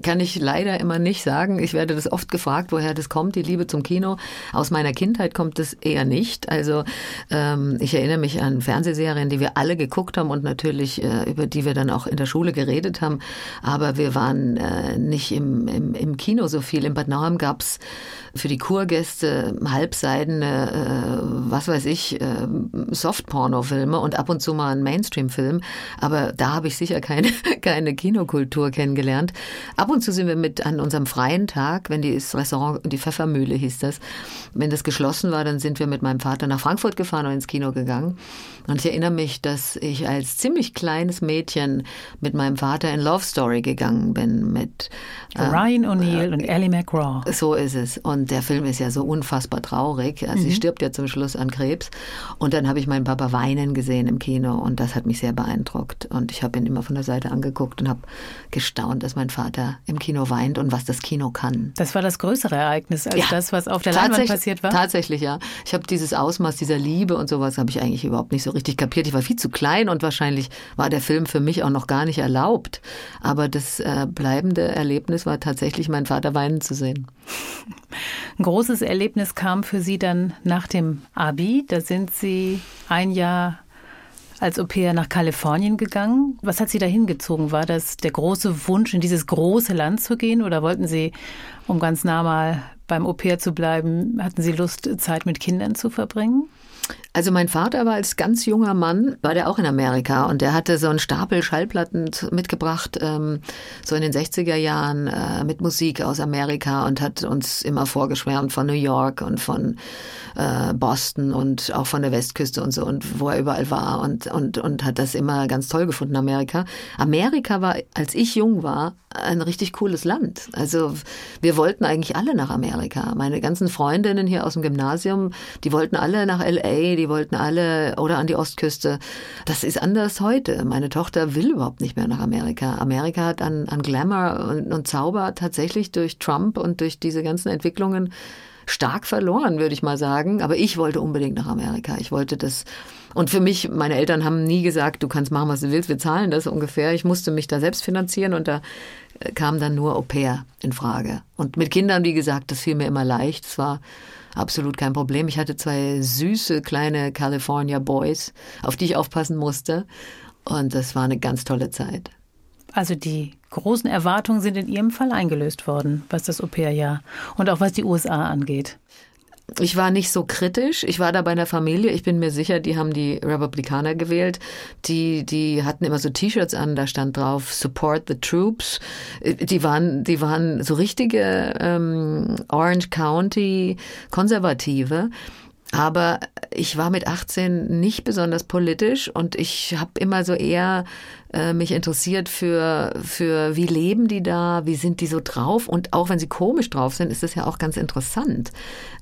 Kann ich leider immer nicht sagen. Ich werde das oft gefragt, woher das kommt, die Liebe zum Kino. Aus meiner Kindheit kommt es eher nicht. Also ähm, ich erinnere mich an Fernsehserien, die wir alle geguckt haben und natürlich äh, über die wir dann auch in der Schule geredet haben. Aber wir waren äh, nicht im, im, im Kino so viel. In Bad Nauheim gab's für die Kurgäste halbseidene, äh, was weiß ich, äh, Softporno-Filme und ab und zu mal einen Mainstream-Film. Aber da habe ich sicher keine, keine Kinokultur kennengelernt. Ab und zu sind wir mit an unserem freien Tag, wenn die, das Restaurant, die Pfeffermühle hieß das, wenn das geschlossen war, dann sind wir mit meinem Vater nach Frankfurt gefahren und ins Kino gegangen. Und ich erinnere mich, dass ich als ziemlich kleines Mädchen mit meinem Vater in Love Story gegangen bin mit äh, Ryan O'Neill und Ellie McGraw. so ist es. Und der Film ist ja so unfassbar traurig. Also sie stirbt ja zum Schluss an Krebs. Und dann habe ich meinen Papa weinen gesehen im Kino und das hat mich sehr beeindruckt. Und ich habe ihn immer von der Seite angeguckt und habe gestaunt, dass mein Vater im Kino weint und was das Kino kann. Das war das größere Ereignis als Ja. das, was auf der Leinwand passiert war. Tatsächlich, ja. Ich habe dieses Ausmaß dieser Liebe und sowas habe ich eigentlich überhaupt nicht so richtig kapiert. Ich war viel zu klein und wahrscheinlich war der Film für mich auch noch gar nicht erlaubt. Aber das äh, bleibende Erlebnis war tatsächlich, meinen Vater weinen zu sehen. Ein großes Erlebnis kam für Sie dann nach dem Abi. Da sind Sie ein Jahr als Au-pair nach Kalifornien gegangen. Was hat Sie da hingezogen? War das der große Wunsch, in dieses große Land zu gehen? Oder wollten Sie, um ganz nah mal beim Au-pair zu bleiben, hatten Sie Lust, Zeit mit Kindern zu verbringen? Also mein Vater war als ganz junger Mann, war der auch in Amerika und der hatte so einen Stapel Schallplatten mitgebracht, ähm, so in den 60er Jahren äh, mit Musik aus Amerika und hat uns immer vorgeschwärmt von New York und von äh, Boston und auch von der Westküste und so und wo er überall war und, und, und hat das immer ganz toll gefunden, Amerika. Amerika war, als ich jung war, ein richtig cooles Land. Also wir wollten eigentlich alle nach Amerika. Meine ganzen Freundinnen hier aus dem Gymnasium, die wollten alle nach LA, die wollten alle oder an die Ostküste. Das ist anders heute. Meine Tochter will überhaupt nicht mehr nach Amerika. Amerika hat an, an Glamour und, und Zauber tatsächlich durch Trump und durch diese ganzen Entwicklungen stark verloren, würde ich mal sagen. Aber ich wollte unbedingt nach Amerika. Ich wollte das. Und für mich, meine Eltern haben nie gesagt, du kannst machen, was du willst, wir zahlen das ungefähr. Ich musste mich da selbst finanzieren und da äh, kam dann nur Au pair in Frage. Und mit Kindern, wie gesagt, das fiel mir immer leicht. Es war absolut kein Problem. Ich hatte zwei süße kleine California Boys, auf die ich aufpassen musste. Und das war eine ganz tolle Zeit. Also die großen Erwartungen sind in Ihrem Fall eingelöst worden, was das Au-pair-Jahr und auch was die USA angeht. Ich war nicht so kritisch. Ich war da bei einer Familie. Ich bin mir sicher, die haben die Republikaner gewählt. Die, die hatten immer so T-Shirts an, da stand drauf Support the Troops. Die waren, die waren so richtige ähm, Orange County Konservative. Aber ich war mit 18 nicht besonders politisch und ich habe immer so eher äh, mich interessiert für, für, wie leben die da, wie sind die so drauf und auch wenn sie komisch drauf sind, ist das ja auch ganz interessant.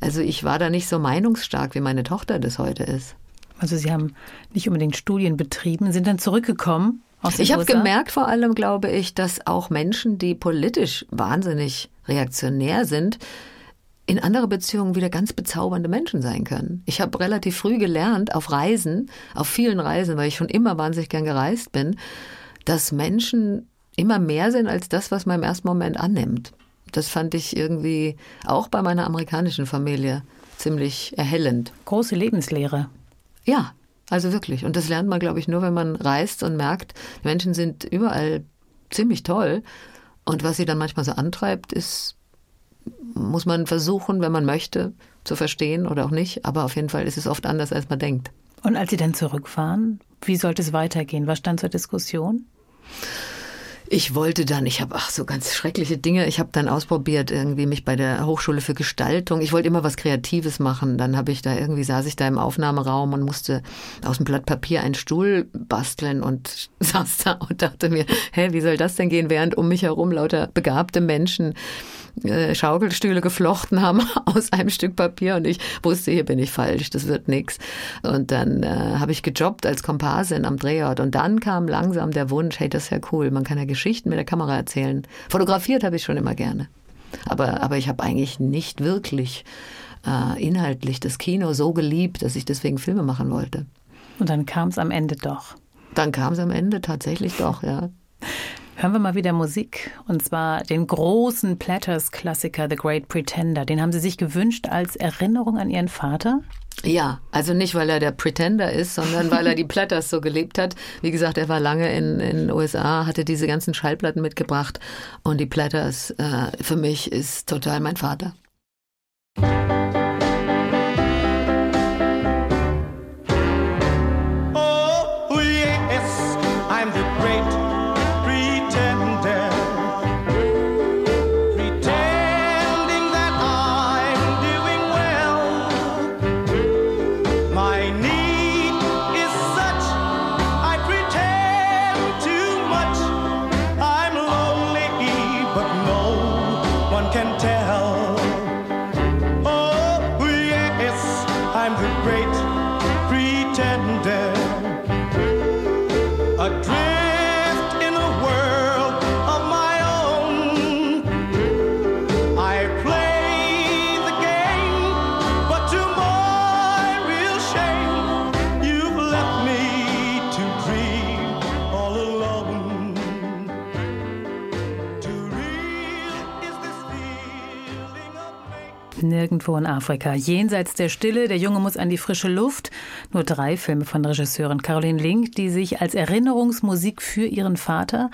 Also ich war da nicht so meinungsstark, wie meine Tochter das heute ist. Also Sie haben nicht unbedingt Studien betrieben, sind dann zurückgekommen aus Ich habe gemerkt vor allem, glaube ich, dass auch Menschen, die politisch wahnsinnig reaktionär sind, in andere Beziehungen wieder ganz bezaubernde Menschen sein können. Ich habe relativ früh gelernt, auf Reisen, auf vielen Reisen, weil ich schon immer wahnsinnig gern gereist bin, dass Menschen immer mehr sind als das, was man im ersten Moment annimmt. Das fand ich irgendwie auch bei meiner amerikanischen Familie ziemlich erhellend. Große Lebenslehre. Ja, also wirklich. Und das lernt man, glaube ich, nur, wenn man reist und merkt, Menschen sind überall ziemlich toll. Und was sie dann manchmal so antreibt, ist muss man versuchen, wenn man möchte, zu verstehen oder auch nicht. Aber auf jeden Fall ist es oft anders, als man denkt. Und als Sie dann zurückfahren, wie sollte es weitergehen? Was stand zur Diskussion? Ich wollte dann, ich habe ach so ganz schreckliche Dinge. Ich habe dann ausprobiert irgendwie mich bei der Hochschule für Gestaltung. Ich wollte immer was Kreatives machen. Dann habe ich da irgendwie saß ich da im Aufnahmeraum und musste aus dem Blatt Papier einen Stuhl basteln und saß da und dachte mir, hä, wie soll das denn gehen, während um mich herum lauter begabte Menschen äh, Schaukelstühle geflochten haben aus einem Stück Papier und ich wusste, hier bin ich falsch, das wird nix. Und dann äh, habe ich gejobbt als Komparsin am Drehort und dann kam langsam der Wunsch, hey, das ist ja cool, man kann ja Geschichten mit der Kamera erzählen. Fotografiert habe ich schon immer gerne. Aber, aber ich habe eigentlich nicht wirklich äh, inhaltlich das Kino so geliebt, dass ich deswegen Filme machen wollte. Und dann kam es am Ende doch. Dann kam es am Ende tatsächlich doch, ja. Hören wir mal wieder Musik. Und zwar den großen Platters-Klassiker The Great Pretender. Den haben Sie sich gewünscht als Erinnerung an Ihren Vater? Ja, also nicht, weil er der Pretender ist, sondern weil er die Platters so gelebt hat. Wie gesagt, er war lange in den USA, hatte diese ganzen Schallplatten mitgebracht. Und die Platters äh, für mich ist total mein Vater. Nirgendwo in Afrika. Jenseits der Stille, der Junge muss an die frische Luft. Nur drei Filme von Regisseurin Caroline Link, die sich als Erinnerungsmusik für ihren Vater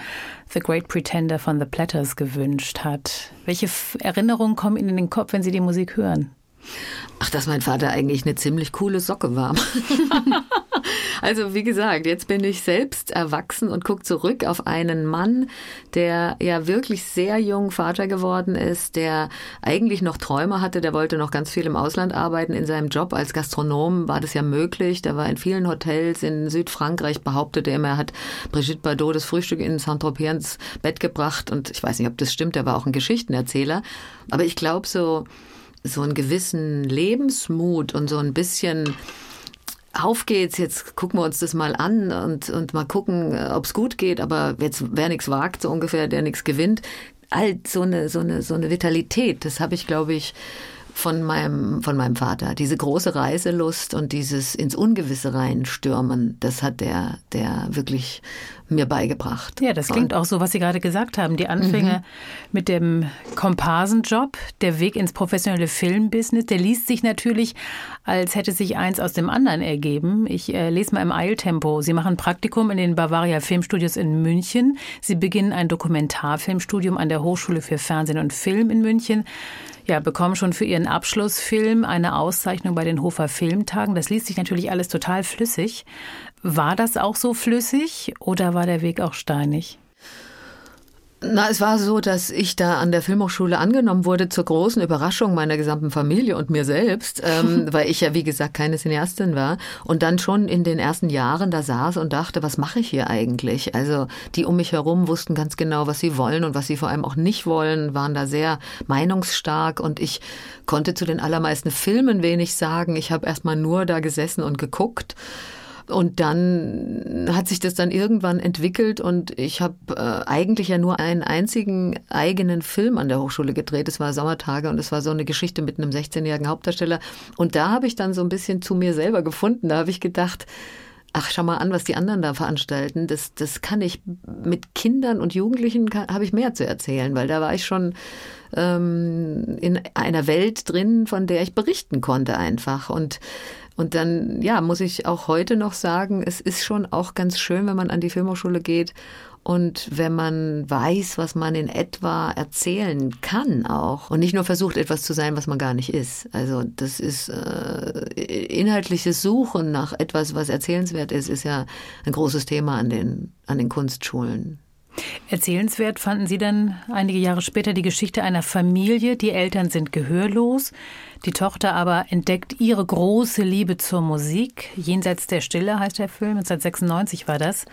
The Great Pretender von The Platters gewünscht hat. Welche Erinnerungen kommen Ihnen in den Kopf, wenn Sie die Musik hören? Ach, dass mein Vater eigentlich eine ziemlich coole Socke war. also wie gesagt, jetzt bin ich selbst erwachsen und gucke zurück auf einen Mann, der ja wirklich sehr jung Vater geworden ist, der eigentlich noch Träume hatte, der wollte noch ganz viel im Ausland arbeiten. In seinem Job als Gastronom war das ja möglich. Der war in vielen Hotels in Südfrankreich, behauptete er, er hat Brigitte Bardot das Frühstück in Saint-Tropez ins Bett gebracht. Und ich weiß nicht, ob das stimmt, er war auch ein Geschichtenerzähler. Aber ich glaube so, so einen gewissen Lebensmut und so ein bisschen auf geht's, jetzt gucken wir uns das mal an und, und mal gucken, ob's gut geht, aber jetzt, wer nichts wagt, so ungefähr, der nichts gewinnt. All so eine, so eine, so eine Vitalität, das habe ich, glaube ich, von meinem, von meinem Vater. Diese große Reiselust und dieses ins Ungewisse reinstürmen, das hat der, der wirklich mir beigebracht. Ja, das klingt auch so, was Sie gerade gesagt haben. Die Anfänge mhm. mit dem Komparsenjob, der Weg ins professionelle Filmbusiness, der liest sich natürlich, als hätte sich eins aus dem anderen ergeben. Ich äh, lese mal im Eiltempo. Sie machen Praktikum in den Bavaria Filmstudios in München. Sie beginnen ein Dokumentarfilmstudium an der Hochschule für Fernsehen und Film in München ja, bekommen schon für ihren Abschlussfilm eine Auszeichnung bei den Hofer Filmtagen. Das liest sich natürlich alles total flüssig. War das auch so flüssig oder war der Weg auch steinig? Na, es war so, dass ich da an der Filmhochschule angenommen wurde zur großen Überraschung meiner gesamten Familie und mir selbst, ähm, weil ich ja wie gesagt keine Cineastin war und dann schon in den ersten Jahren da saß und dachte, was mache ich hier eigentlich? Also die um mich herum wussten ganz genau, was sie wollen und was sie vor allem auch nicht wollen, waren da sehr meinungsstark und ich konnte zu den allermeisten Filmen wenig sagen. Ich habe erstmal nur da gesessen und geguckt. Und dann hat sich das dann irgendwann entwickelt und ich habe äh, eigentlich ja nur einen einzigen eigenen Film an der Hochschule gedreht. Es war Sommertage und es war so eine Geschichte mit einem 16-jährigen Hauptdarsteller. Und da habe ich dann so ein bisschen zu mir selber gefunden. Da habe ich gedacht, ach, schau mal an, was die anderen da veranstalten. Das, das kann ich mit Kindern und Jugendlichen habe ich mehr zu erzählen, weil da war ich schon ähm, in einer Welt drin, von der ich berichten konnte einfach. Und und dann, ja, muss ich auch heute noch sagen, es ist schon auch ganz schön, wenn man an die Filmhochschule geht und wenn man weiß, was man in etwa erzählen kann auch und nicht nur versucht, etwas zu sein, was man gar nicht ist. Also das ist äh, inhaltliches Suchen nach etwas, was erzählenswert ist, ist ja ein großes Thema an den, an den Kunstschulen. Erzählenswert fanden Sie dann einige Jahre später die Geschichte einer Familie. Die Eltern sind gehörlos. Die Tochter aber entdeckt ihre große Liebe zur Musik. Jenseits der Stille heißt der Film. 1996 war das.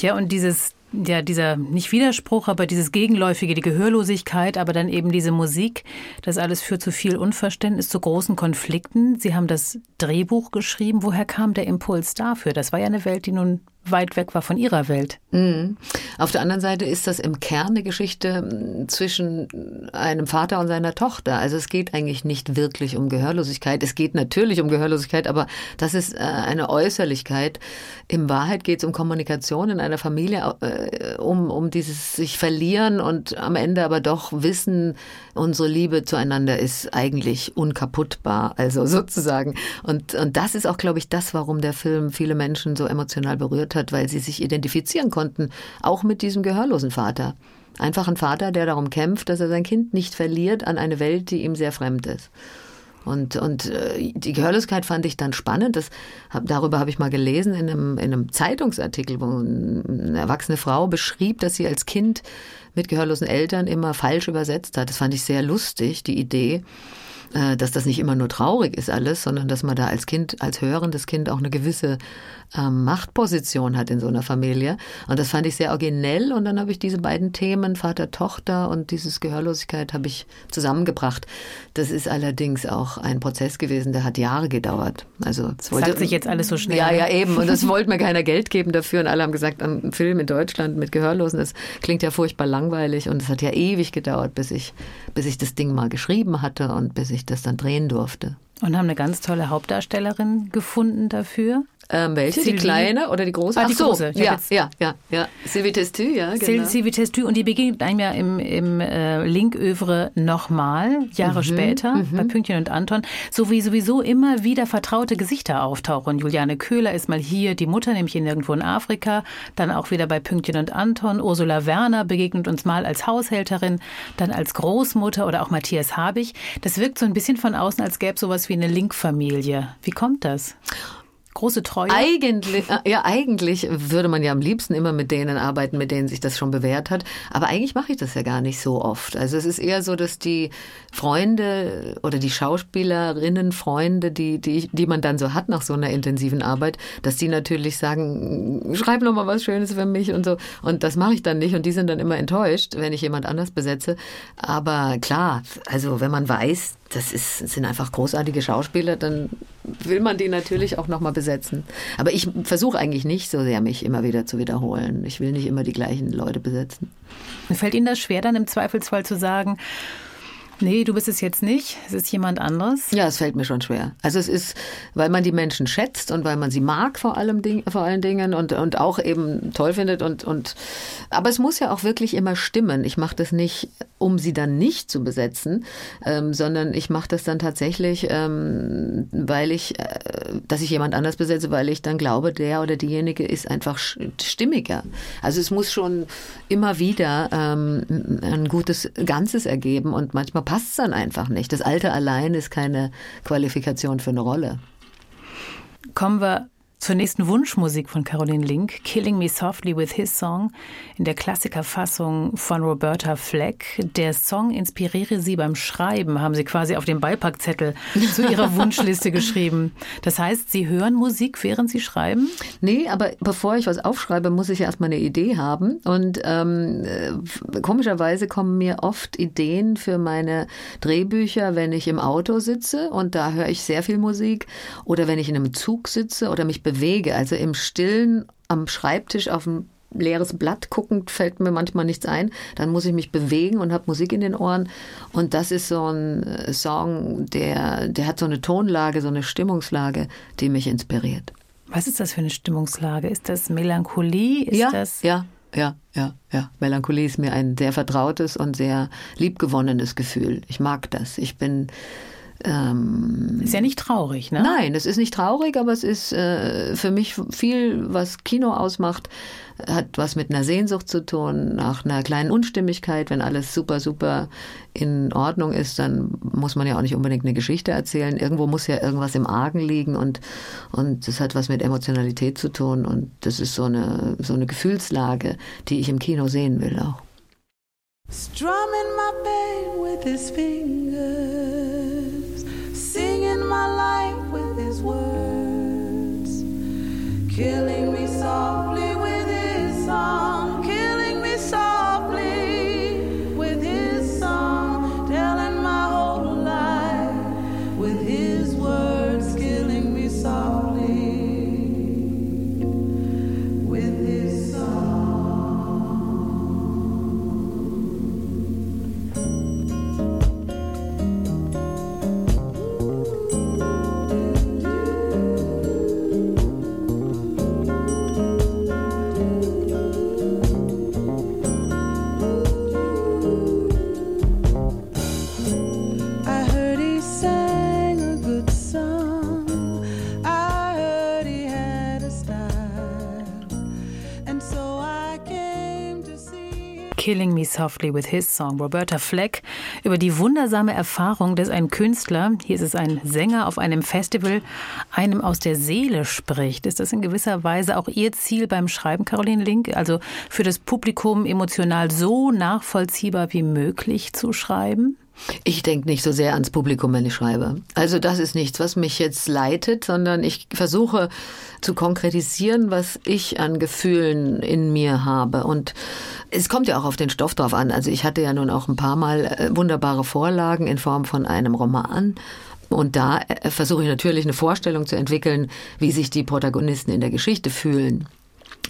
Ja, und dieses ja, dieser nicht Widerspruch, aber dieses Gegenläufige, die Gehörlosigkeit, aber dann eben diese Musik, das alles führt zu viel Unverständnis, zu großen Konflikten. Sie haben das Drehbuch geschrieben. Woher kam der Impuls dafür? Das war ja eine Welt, die nun weit weg war von ihrer Welt. Mhm. Auf der anderen Seite ist das im Kern eine Geschichte hm, zwischen einem Vater und seiner Tochter. Also es geht eigentlich nicht wirklich um Gehörlosigkeit. Es geht natürlich um Gehörlosigkeit, aber das ist äh, eine Äußerlichkeit. In Wahrheit geht es um Kommunikation in einer Familie, äh, um, um dieses sich verlieren und am Ende aber doch wissen, unsere Liebe zueinander ist eigentlich unkaputtbar, also sozusagen. Und, und das ist auch, glaube ich, das, warum der Film viele Menschen so emotional berührt hat, weil sie sich identifizieren konnten, auch mit diesem gehörlosen Vater. Einfach ein Vater, der darum kämpft, dass er sein Kind nicht verliert an eine Welt, die ihm sehr fremd ist. Und, und äh, die Gehörlosigkeit fand ich dann spannend. Das, darüber habe ich mal gelesen in einem, in einem Zeitungsartikel, wo eine erwachsene Frau beschrieb, dass sie als Kind mit gehörlosen Eltern immer falsch übersetzt hat. Das fand ich sehr lustig, die Idee. Äh, dass das nicht immer nur traurig ist alles, sondern dass man da als Kind, als hörendes Kind auch eine gewisse Machtposition hat in so einer Familie. Und das fand ich sehr originell. Und dann habe ich diese beiden Themen, Vater, Tochter und dieses Gehörlosigkeit, habe ich zusammengebracht. Das ist allerdings auch ein Prozess gewesen, der hat Jahre gedauert. Also es wollte, sagt sich jetzt alles so schnell. Ja, ja, eben. Und es wollte mir keiner Geld geben dafür. Und alle haben gesagt, ein Film in Deutschland mit Gehörlosen, das klingt ja furchtbar langweilig. Und es hat ja ewig gedauert, bis ich, bis ich das Ding mal geschrieben hatte und bis ich das dann drehen durfte. Und haben eine ganz tolle Hauptdarstellerin gefunden dafür? Ähm, welche? Die kleine oder die große? Ah, die Ach so, große. Ja, ja, ja, ja. Sylvie Testu, ja, genau. Sylvie Testu und die begegnet einem ja im, im äh, Link-Övre nochmal, Jahre Mhm, später, bei Pünktchen und Anton, so wie sowieso immer wieder vertraute Gesichter auftauchen. Juliane Köhler ist mal hier, die Mutter, nämlich in irgendwo in Afrika, dann auch wieder bei Pünktchen und Anton. Ursula Werner begegnet uns mal als Haushälterin, dann als Großmutter oder auch Matthias Habich. Das wirkt so ein bisschen von außen, als gäbe es sowas wie eine Link-Familie. Wie kommt das? Große Treue? Eigentlich, äh, ja, eigentlich würde man ja am liebsten immer mit denen arbeiten, mit denen sich das schon bewährt hat. Aber eigentlich mache ich das ja gar nicht so oft. Also es ist eher so, dass die Freunde oder die Schauspielerinnen, Freunde, die, die, die man dann so hat nach so einer intensiven Arbeit, dass die natürlich sagen, schreib noch mal was Schönes für mich und so. Und das mache ich dann nicht. Und die sind dann immer enttäuscht, wenn ich jemand anders besetze. Aber klar, also wenn man weiß, das ist, sind einfach großartige Schauspieler, dann will man die natürlich auch nochmal besetzen. Aber ich versuche eigentlich nicht so sehr, mich immer wieder zu wiederholen. Ich will nicht immer die gleichen Leute besetzen. Fällt Ihnen das schwer, dann im Zweifelsfall zu sagen, nee, du bist es jetzt nicht, es ist jemand anderes? Ja, es fällt mir schon schwer. Also es ist, weil man die Menschen schätzt und weil man sie mag vor allem Ding, vor allen Dingen und, und auch eben toll findet und, und aber es muss ja auch wirklich immer stimmen. Ich mache das nicht, um sie dann nicht zu besetzen, ähm, sondern ich mache das dann tatsächlich, ähm, weil ich, äh, dass ich jemand anders besetze, weil ich dann glaube, der oder diejenige ist einfach stimmiger. Also es muss schon immer wieder ähm, ein gutes Ganzes ergeben und manchmal passt es dann einfach nicht. Das Alter allein ist keine Qualifikation für eine Rolle. Kommen wir zur nächsten Wunschmusik von Caroline Link, Killing Me Softly with His Song, in der Klassikerfassung von Roberta Fleck. Der Song inspiriere sie beim Schreiben, haben sie quasi auf dem Beipackzettel zu ihrer Wunschliste geschrieben. Das heißt, sie hören Musik, während sie schreiben? Nee, aber bevor ich was aufschreibe, muss ich erstmal eine Idee haben. Und ähm, äh, komischerweise kommen mir oft Ideen für meine Drehbücher, wenn ich im Auto sitze und da höre ich sehr viel Musik. Oder wenn ich in einem Zug sitze oder mich bewege. Also im Stillen am Schreibtisch auf dem leeres Blatt guckend fällt mir manchmal nichts ein. Dann muss ich mich bewegen und habe Musik in den Ohren. Und das ist so ein äh, Song, der, der hat so eine Tonlage, so eine Stimmungslage, die mich inspiriert. Was ist das für eine Stimmungslage? Ist das Melancholie? Ist ja, das ja, ja, ja, ja. Melancholie ist mir ein sehr vertrautes und sehr liebgewonnenes Gefühl. Ich mag das. Ich bin ähm, ist ja nicht traurig, ne? Nein, es ist nicht traurig, aber es ist äh, für mich viel, was Kino ausmacht, hat was mit einer Sehnsucht zu tun, nach einer kleinen Unstimmigkeit. Wenn alles super, super in Ordnung ist, dann muss man ja auch nicht unbedingt eine Geschichte erzählen. Irgendwo muss ja irgendwas im Argen liegen und, und das hat was mit Emotionalität zu tun und das ist so eine, so eine Gefühlslage, die ich im Kino sehen will auch. Strumming my pain with his fingers, killing me Killing Me Softly with His Song, Roberta Fleck, über die wundersame Erfahrung, dass ein Künstler, hier ist es ein Sänger auf einem Festival, einem aus der Seele spricht. Ist das in gewisser Weise auch Ihr Ziel beim Schreiben, Caroline Link? Also für das Publikum emotional so nachvollziehbar wie möglich zu schreiben? Ich denke nicht so sehr ans Publikum, wenn ich schreibe. Also das ist nichts, was mich jetzt leitet, sondern ich versuche zu konkretisieren, was ich an Gefühlen in mir habe. Und es kommt ja auch auf den Stoff drauf an. Also ich hatte ja nun auch ein paar Mal äh, wunderbare Vorlagen in Form von einem Roman. Und da äh, versuche ich natürlich eine Vorstellung zu entwickeln, wie sich die Protagonisten in der Geschichte fühlen.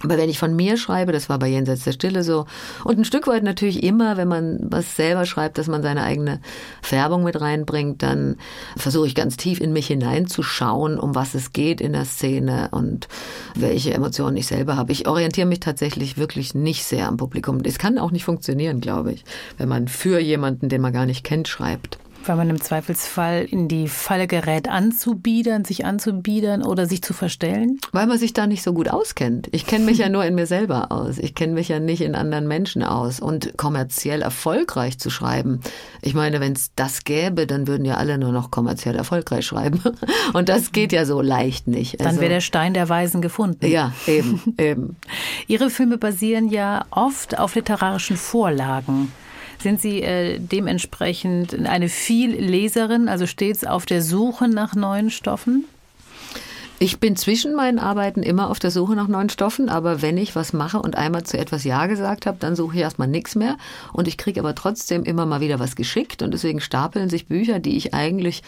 Aber wenn ich von mir schreibe, das war bei Jenseits der Stille so, und ein Stück weit natürlich immer, wenn man was selber schreibt, dass man seine eigene Färbung mit reinbringt, dann versuche ich ganz tief in mich hineinzuschauen, um was es geht in der Szene und welche Emotionen ich selber habe. Ich orientiere mich tatsächlich wirklich nicht sehr am Publikum. Es kann auch nicht funktionieren, glaube ich, wenn man für jemanden, den man gar nicht kennt, schreibt weil man im Zweifelsfall in die Falle gerät, anzubiedern, sich anzubiedern oder sich zu verstellen? Weil man sich da nicht so gut auskennt. Ich kenne mich ja nur in mir selber aus. Ich kenne mich ja nicht in anderen Menschen aus. Und kommerziell erfolgreich zu schreiben, ich meine, wenn es das gäbe, dann würden ja alle nur noch kommerziell erfolgreich schreiben. Und das geht ja so leicht nicht. Also, dann wäre der Stein der Weisen gefunden. Ja, eben, eben. Ihre Filme basieren ja oft auf literarischen Vorlagen. Sind Sie äh, dementsprechend eine Vielleserin, also stets auf der Suche nach neuen Stoffen? Ich bin zwischen meinen Arbeiten immer auf der Suche nach neuen Stoffen, aber wenn ich was mache und einmal zu etwas Ja gesagt habe, dann suche ich erstmal nichts mehr und ich kriege aber trotzdem immer mal wieder was geschickt und deswegen stapeln sich Bücher, die ich eigentlich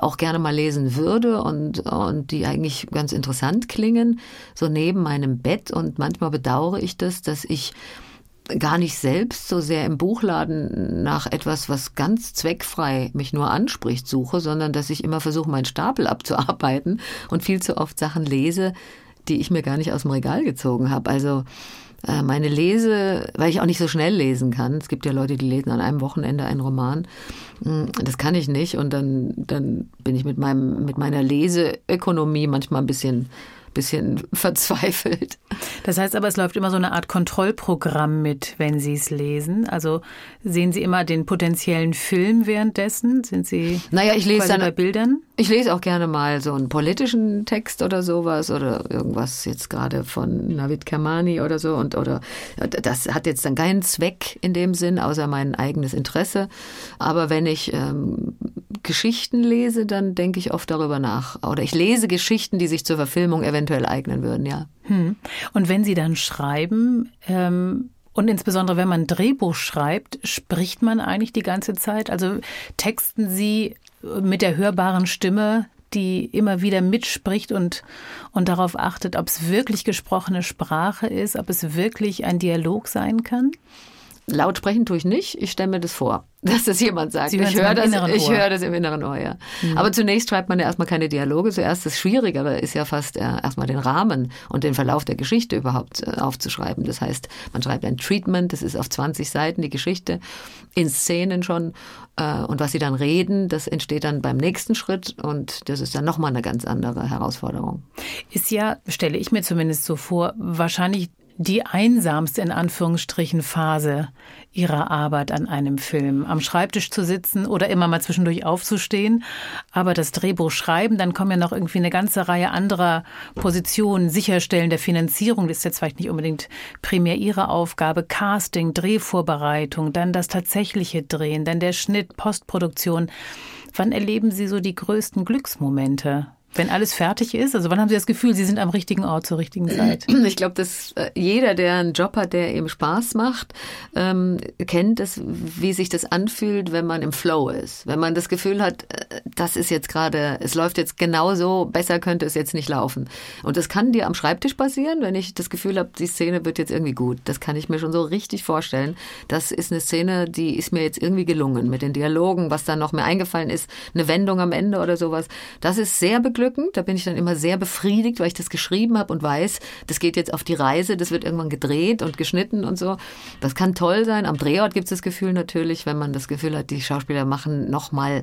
auch gerne mal lesen würde und, und die eigentlich ganz interessant klingen, so neben meinem Bett und manchmal bedauere ich das, dass ich gar nicht selbst so sehr im Buchladen nach etwas, was ganz zweckfrei mich nur anspricht, suche, sondern dass ich immer versuche, meinen Stapel abzuarbeiten und viel zu oft Sachen lese, die ich mir gar nicht aus dem Regal gezogen habe. Also äh, meine Lese, weil ich auch nicht so schnell lesen kann. Es gibt ja Leute, die lesen an einem Wochenende einen Roman. Hm, das kann ich nicht und dann, dann bin ich mit meinem, mit meiner Leseökonomie manchmal ein bisschen bisschen verzweifelt. Das heißt aber, es läuft immer so eine Art Kontrollprogramm mit, wenn Sie es lesen. Also sehen Sie immer den potenziellen Film währenddessen? Sind Sie naja, ich lese dann, bei Bildern? Ich lese auch gerne mal so einen politischen Text oder sowas oder irgendwas jetzt gerade von Navid Kermani oder so und oder das hat jetzt dann keinen Zweck in dem Sinn, außer mein eigenes Interesse. Aber wenn ich ähm, Geschichten lese, dann denke ich oft darüber nach. Oder ich lese Geschichten, die sich zur Verfilmung eventuell eignen würden, ja. Hm. Und wenn Sie dann schreiben, ähm und insbesondere, wenn man ein Drehbuch schreibt, spricht man eigentlich die ganze Zeit? Also texten Sie mit der hörbaren Stimme, die immer wieder mitspricht und, und darauf achtet, ob es wirklich gesprochene Sprache ist, ob es wirklich ein Dialog sein kann? Laut sprechen tue ich nicht, ich stelle mir das vor dass das jemand sagt. Sie ich höre das, ich höre das im inneren Ohr, ja. Mhm. Aber zunächst schreibt man ja erstmal keine Dialoge. Zuerst das Schwierigere ist ja fast äh, erstmal den Rahmen und den Verlauf der Geschichte überhaupt äh, aufzuschreiben. Das heißt, man schreibt ein Treatment, das ist auf 20 Seiten die Geschichte, in Szenen schon. Äh, und was sie dann reden, das entsteht dann beim nächsten Schritt und das ist dann nochmal eine ganz andere Herausforderung. Ist ja, stelle ich mir zumindest so vor, wahrscheinlich die einsamste in Anführungsstrichen Phase ihrer Arbeit an einem Film. Am Schreibtisch zu sitzen oder immer mal zwischendurch aufzustehen, aber das Drehbuch schreiben, dann kommen ja noch irgendwie eine ganze Reihe anderer Positionen, Sicherstellen der Finanzierung, das ist jetzt vielleicht nicht unbedingt primär ihre Aufgabe, Casting, Drehvorbereitung, dann das tatsächliche Drehen, dann der Schnitt, Postproduktion. Wann erleben Sie so die größten Glücksmomente? Wenn alles fertig ist? Also wann haben Sie das Gefühl, Sie sind am richtigen Ort zur richtigen Zeit? Ich glaube, dass äh, jeder, der einen Job hat, der ihm Spaß macht, ähm, kennt es, wie sich das anfühlt, wenn man im Flow ist. Wenn man das Gefühl hat, äh, das ist jetzt gerade, es läuft jetzt genauso, besser könnte es jetzt nicht laufen. Und das kann dir am Schreibtisch passieren, wenn ich das Gefühl habe, die Szene wird jetzt irgendwie gut. Das kann ich mir schon so richtig vorstellen. Das ist eine Szene, die ist mir jetzt irgendwie gelungen mit den Dialogen, was dann noch mehr eingefallen ist, eine Wendung am Ende oder sowas. Das ist sehr beglückend beglückend. Da bin ich dann immer sehr befriedigt, weil ich das geschrieben habe und weiß, das geht jetzt auf die Reise, das wird irgendwann gedreht und geschnitten und so. Das kann toll sein. Am Drehort gibt es das Gefühl natürlich, wenn man das Gefühl hat, die Schauspieler machen nochmal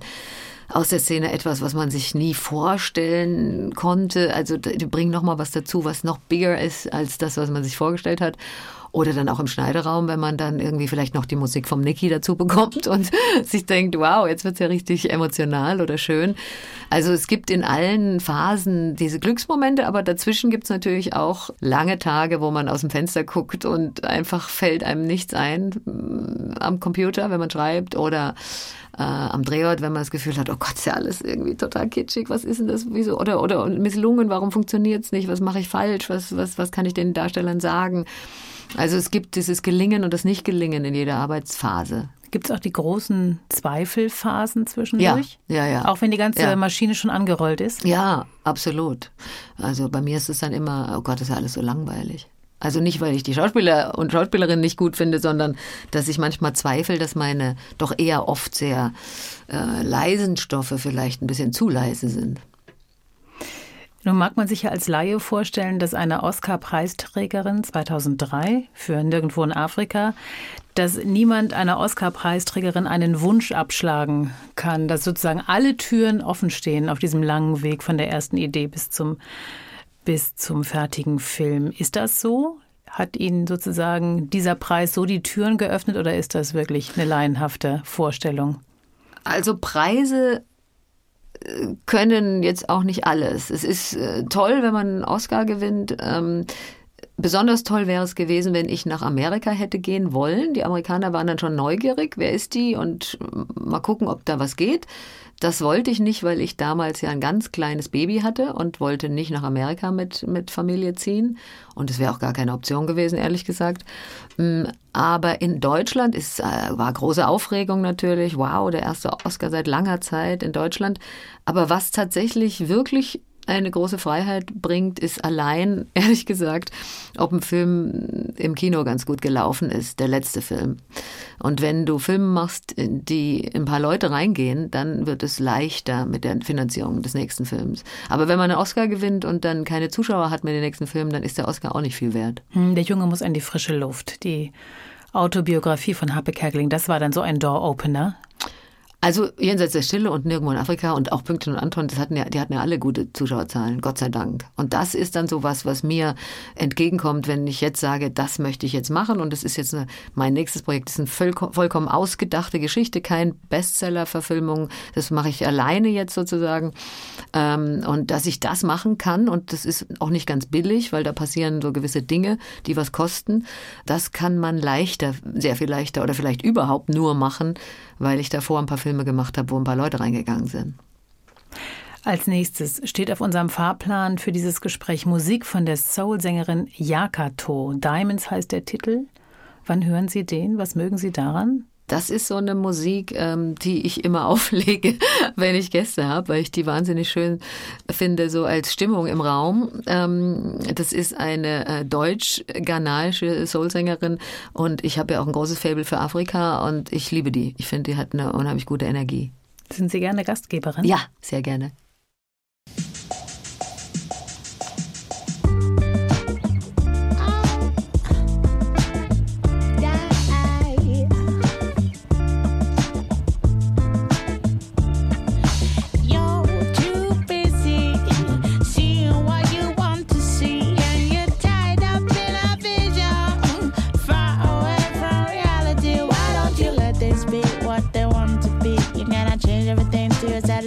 aus der Szene etwas, was man sich nie vorstellen konnte. Also die bringen nochmal was dazu, was noch bigger ist als das, was man sich vorgestellt hat. Oder dann auch im Schneideraum, wenn man dann irgendwie vielleicht noch die Musik vom Niki dazu bekommt und sich denkt, wow, jetzt wird's ja richtig emotional oder schön. Also es gibt in allen Phasen diese Glücksmomente, aber dazwischen gibt's natürlich auch lange Tage, wo man aus dem Fenster guckt und einfach fällt einem nichts ein mm, am Computer, wenn man schreibt oder äh, am Drehort, wenn man das Gefühl hat, oh Gott, ist ja alles irgendwie total kitschig, was ist denn das, wieso, oder, oder misslungen, warum funktioniert's nicht, was mache ich falsch, was, was, was kann ich den Darstellern sagen? Also es gibt dieses Gelingen und das Nicht-Gelingen in jeder Arbeitsphase. Gibt es auch die großen Zweifelphasen zwischendurch? Ja, ja, ja. Auch wenn die ganze ja. Maschine schon angerollt ist? Ja, absolut. Also bei mir ist es dann immer, oh Gott, ist ja alles so langweilig. Also nicht, weil ich die Schauspieler und Schauspielerinnen nicht gut finde, sondern dass ich manchmal zweifle, dass meine doch eher oft sehr äh, leisen Stoffe vielleicht ein bisschen zu leise sind. Nun mag man sich ja als Laie vorstellen, dass eine Oscar-Preisträgerin 2003 für Nirgendwo in Afrika, dass niemand einer Oscar-Preisträgerin einen Wunsch abschlagen kann, dass sozusagen alle Türen offen stehen auf diesem langen Weg von der ersten Idee bis zum, bis zum fertigen Film. Ist das so? Hat Ihnen sozusagen dieser Preis so die Türen geöffnet oder ist das wirklich eine laienhafte Vorstellung? Also Preise können jetzt auch nicht alles. Es ist äh, toll, wenn man einen Oscar gewinnt. Ähm, besonders toll wäre es gewesen, wenn ich nach Amerika hätte gehen wollen. Die Amerikaner waren dann schon neugierig, wer ist die und mal gucken, ob da was geht. Das wollte ich nicht, weil ich damals ja ein ganz kleines Baby hatte und wollte nicht nach Amerika mit, mit Familie ziehen. Und es wäre auch gar keine Option gewesen, ehrlich gesagt. Mm, aber in Deutschland ist, äh, war große Aufregung natürlich. Wow, der erste Oscar seit langer Zeit in Deutschland. Aber was tatsächlich wirklich eine große Freiheit bringt, ist allein, ehrlich gesagt, ob ein Film im Kino ganz gut gelaufen ist, der letzte Film. Und wenn du Filme machst, die ein paar Leute reingehen, dann wird es leichter mit der Finanzierung des nächsten Films. Aber wenn man einen Oscar gewinnt und dann keine Zuschauer hat mit den nächsten Filmen, dann ist der Oscar auch nicht viel wert. Hm, der Junge muss an die frische Luft. Die Autobiografie von Happe Kerkeling, das war dann so ein Door-Opener. Also jenseits der Stille und nirgendwo in Afrika und auch Pünktchen und Anton, das hatten ja, die hatten ja alle gute Zuschauerzahlen, Gott sei Dank. Und das ist dann so was, was mir entgegenkommt, wenn ich jetzt sage, das möchte ich jetzt machen und das ist jetzt eine, mein nächstes Projekt, das ist eine vollkommen ausgedachte Geschichte, kein Bestseller-Verfilmung, das mache ich alleine jetzt sozusagen. Ähm, und dass ich das machen kann und das ist auch nicht ganz billig, weil da passieren so gewisse Dinge, die was kosten, das kann man leichter, sehr viel leichter oder vielleicht überhaupt nur machen, weil ich davor ein paar Filme gemacht habe, wo ein paar Leute reingegangen sind. Als nächstes steht auf unserem Fahrplan für dieses Gespräch Musik von der Soul-Sängerin Yakato. Diamonds heißt der Titel. Wann hören Sie den? Was mögen Sie daran? Das ist so eine Musik, ähm, die ich immer auflege, wenn ich Gäste habe, weil ich die wahnsinnig schön finde, so als Stimmung im Raum. Ähm, das ist eine äh, deutsch-ghanaische Soulsängerin und ich habe ja auch ein großes Faible für Afrika und ich liebe die. Ich finde, die hat eine unheimlich gute Energie. Sind Sie gerne Gastgeberin? Ja, sehr gerne.